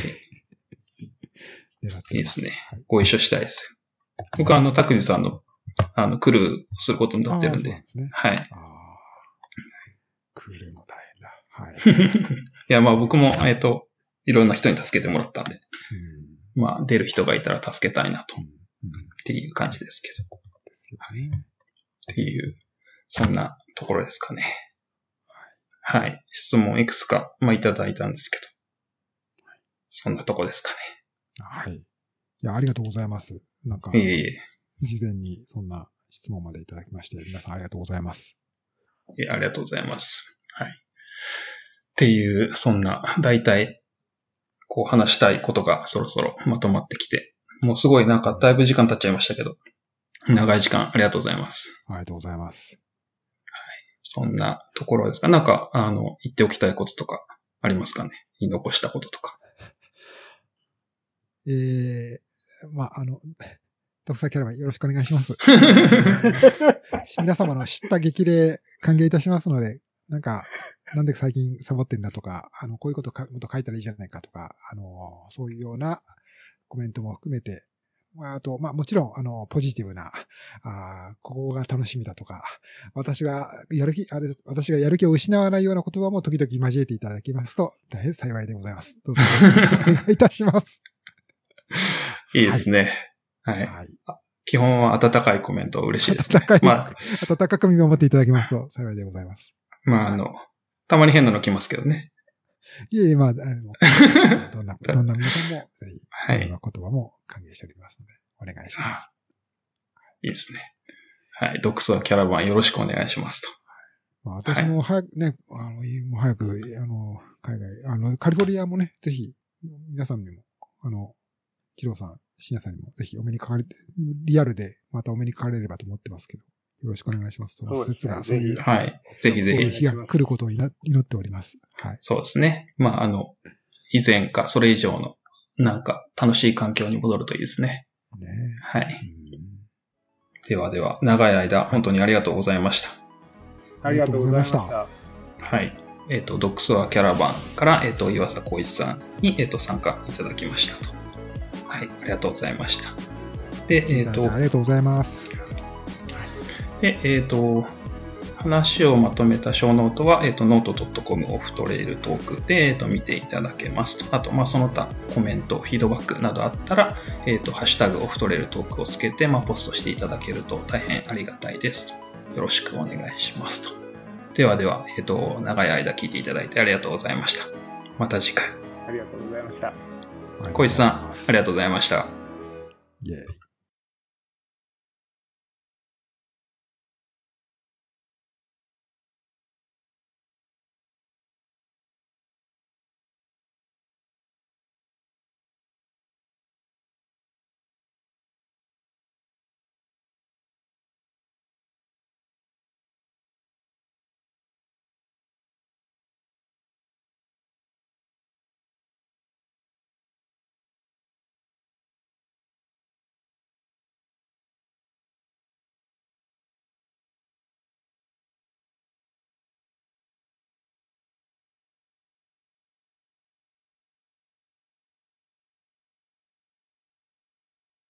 ひ、いいですねはいご一緒したいです。僕はあの、拓司さんの、あの、クルーすることになってるんでそうで。すね。はい。ああ。クールも大変だ。はい。いや、まあ僕も、えっと、いろんな人に助けてもらったんで、うんまあ出る人がいたら助けたいなと、っていう感じですけど、ですよね。っていう、そんなところですかね。はい。質問いくつか、まあいただいたんですけど、そんなとこですかはい。いや、ありがとうございます。なんか、ね。いえいえ。事前にそんな質問までいただきまして、皆さんありがとうございます。いやありがとうございます。はい。っていう、そんな、大体、こう話したいことがそろそろまとまってきて、もうすごいなんかだいぶ時間経っちゃいましたけど、長い時間ありがとうございます。ありがとうございます。そんなところですか？なんか、あの、言っておきたいこととかありますかね？言い残したこととか。えー、まあ、あの、ドクターキャラバンよろしくお願いします。皆様の知った激励歓迎いたしますので、なんか、なんで最近サボってんだとか、あの、こういうことかもっと書いたらいいじゃないかとか、あの、そういうようなコメントも含めて、まあ、あと、まあもちろん、あの、ポジティブな、あーここが楽しみだとか、私がやる気、あれ、私がやる気を失わないような言葉も時々交えていただきますと、大変幸いでございます。どうぞよろしくお願いいたします。いいですね。はい。はい。基本は温かいコメント嬉しいですね。温かい、まあ、温かく見守っていただきますと幸いでございます。まあ、あの、たまに変なの来ますけどね。いえいえ、まあ、あの どんな、どんな皆さんも、ぜひ、はいどんな言葉も歓迎しておりますので、お願いします。いいですね。はい。ドクソキャラバンよろしくお願いしますと。まあ、私も早くね、あの、もう早く、あの、海外、あの、カリフォルニアもね、ぜひ、皆さんにも、あの、チローさん、深夜さんにも、ぜひお目にかかれて、リアルでまたお目にかかれればと思ってますけど、よろしくお願いします。その施設が、そういう、はい。ぜひぜひ。そういう日が来ることを祈祈っております。はい。そうですね。まあ、あの、以前かそれ以上の、なんか楽しい環境に戻るといいですね。ねはい。うんではでは、長い間、本当にありがとうございました。ありがとうございました。はい。えっ、と、ドックスワーキャラバンから、えっ、と、岩佐光一さんに、えっ、と、参加いただきましたと。はい。ありがとうございました。で、えっ、と、ありがとうございます。で、えっ、と、話をまとめたショーノートは、えっ、と、 note.com オフトレイルトークで、えっ、と、見ていただけますと。あと、まあ、その他コメント、フィードバックなどあったら、えっ、と、ハッシュタグオフトレイルトークをつけて、まあ、ポストしていただけると大変ありがたいですと。よろしくお願いしますと。ではでは、えっ、と、長い間聞いていただいてありがとうございました。また次回。ありがとうございました。小石さん、ありがととうございました。う。イェーイ。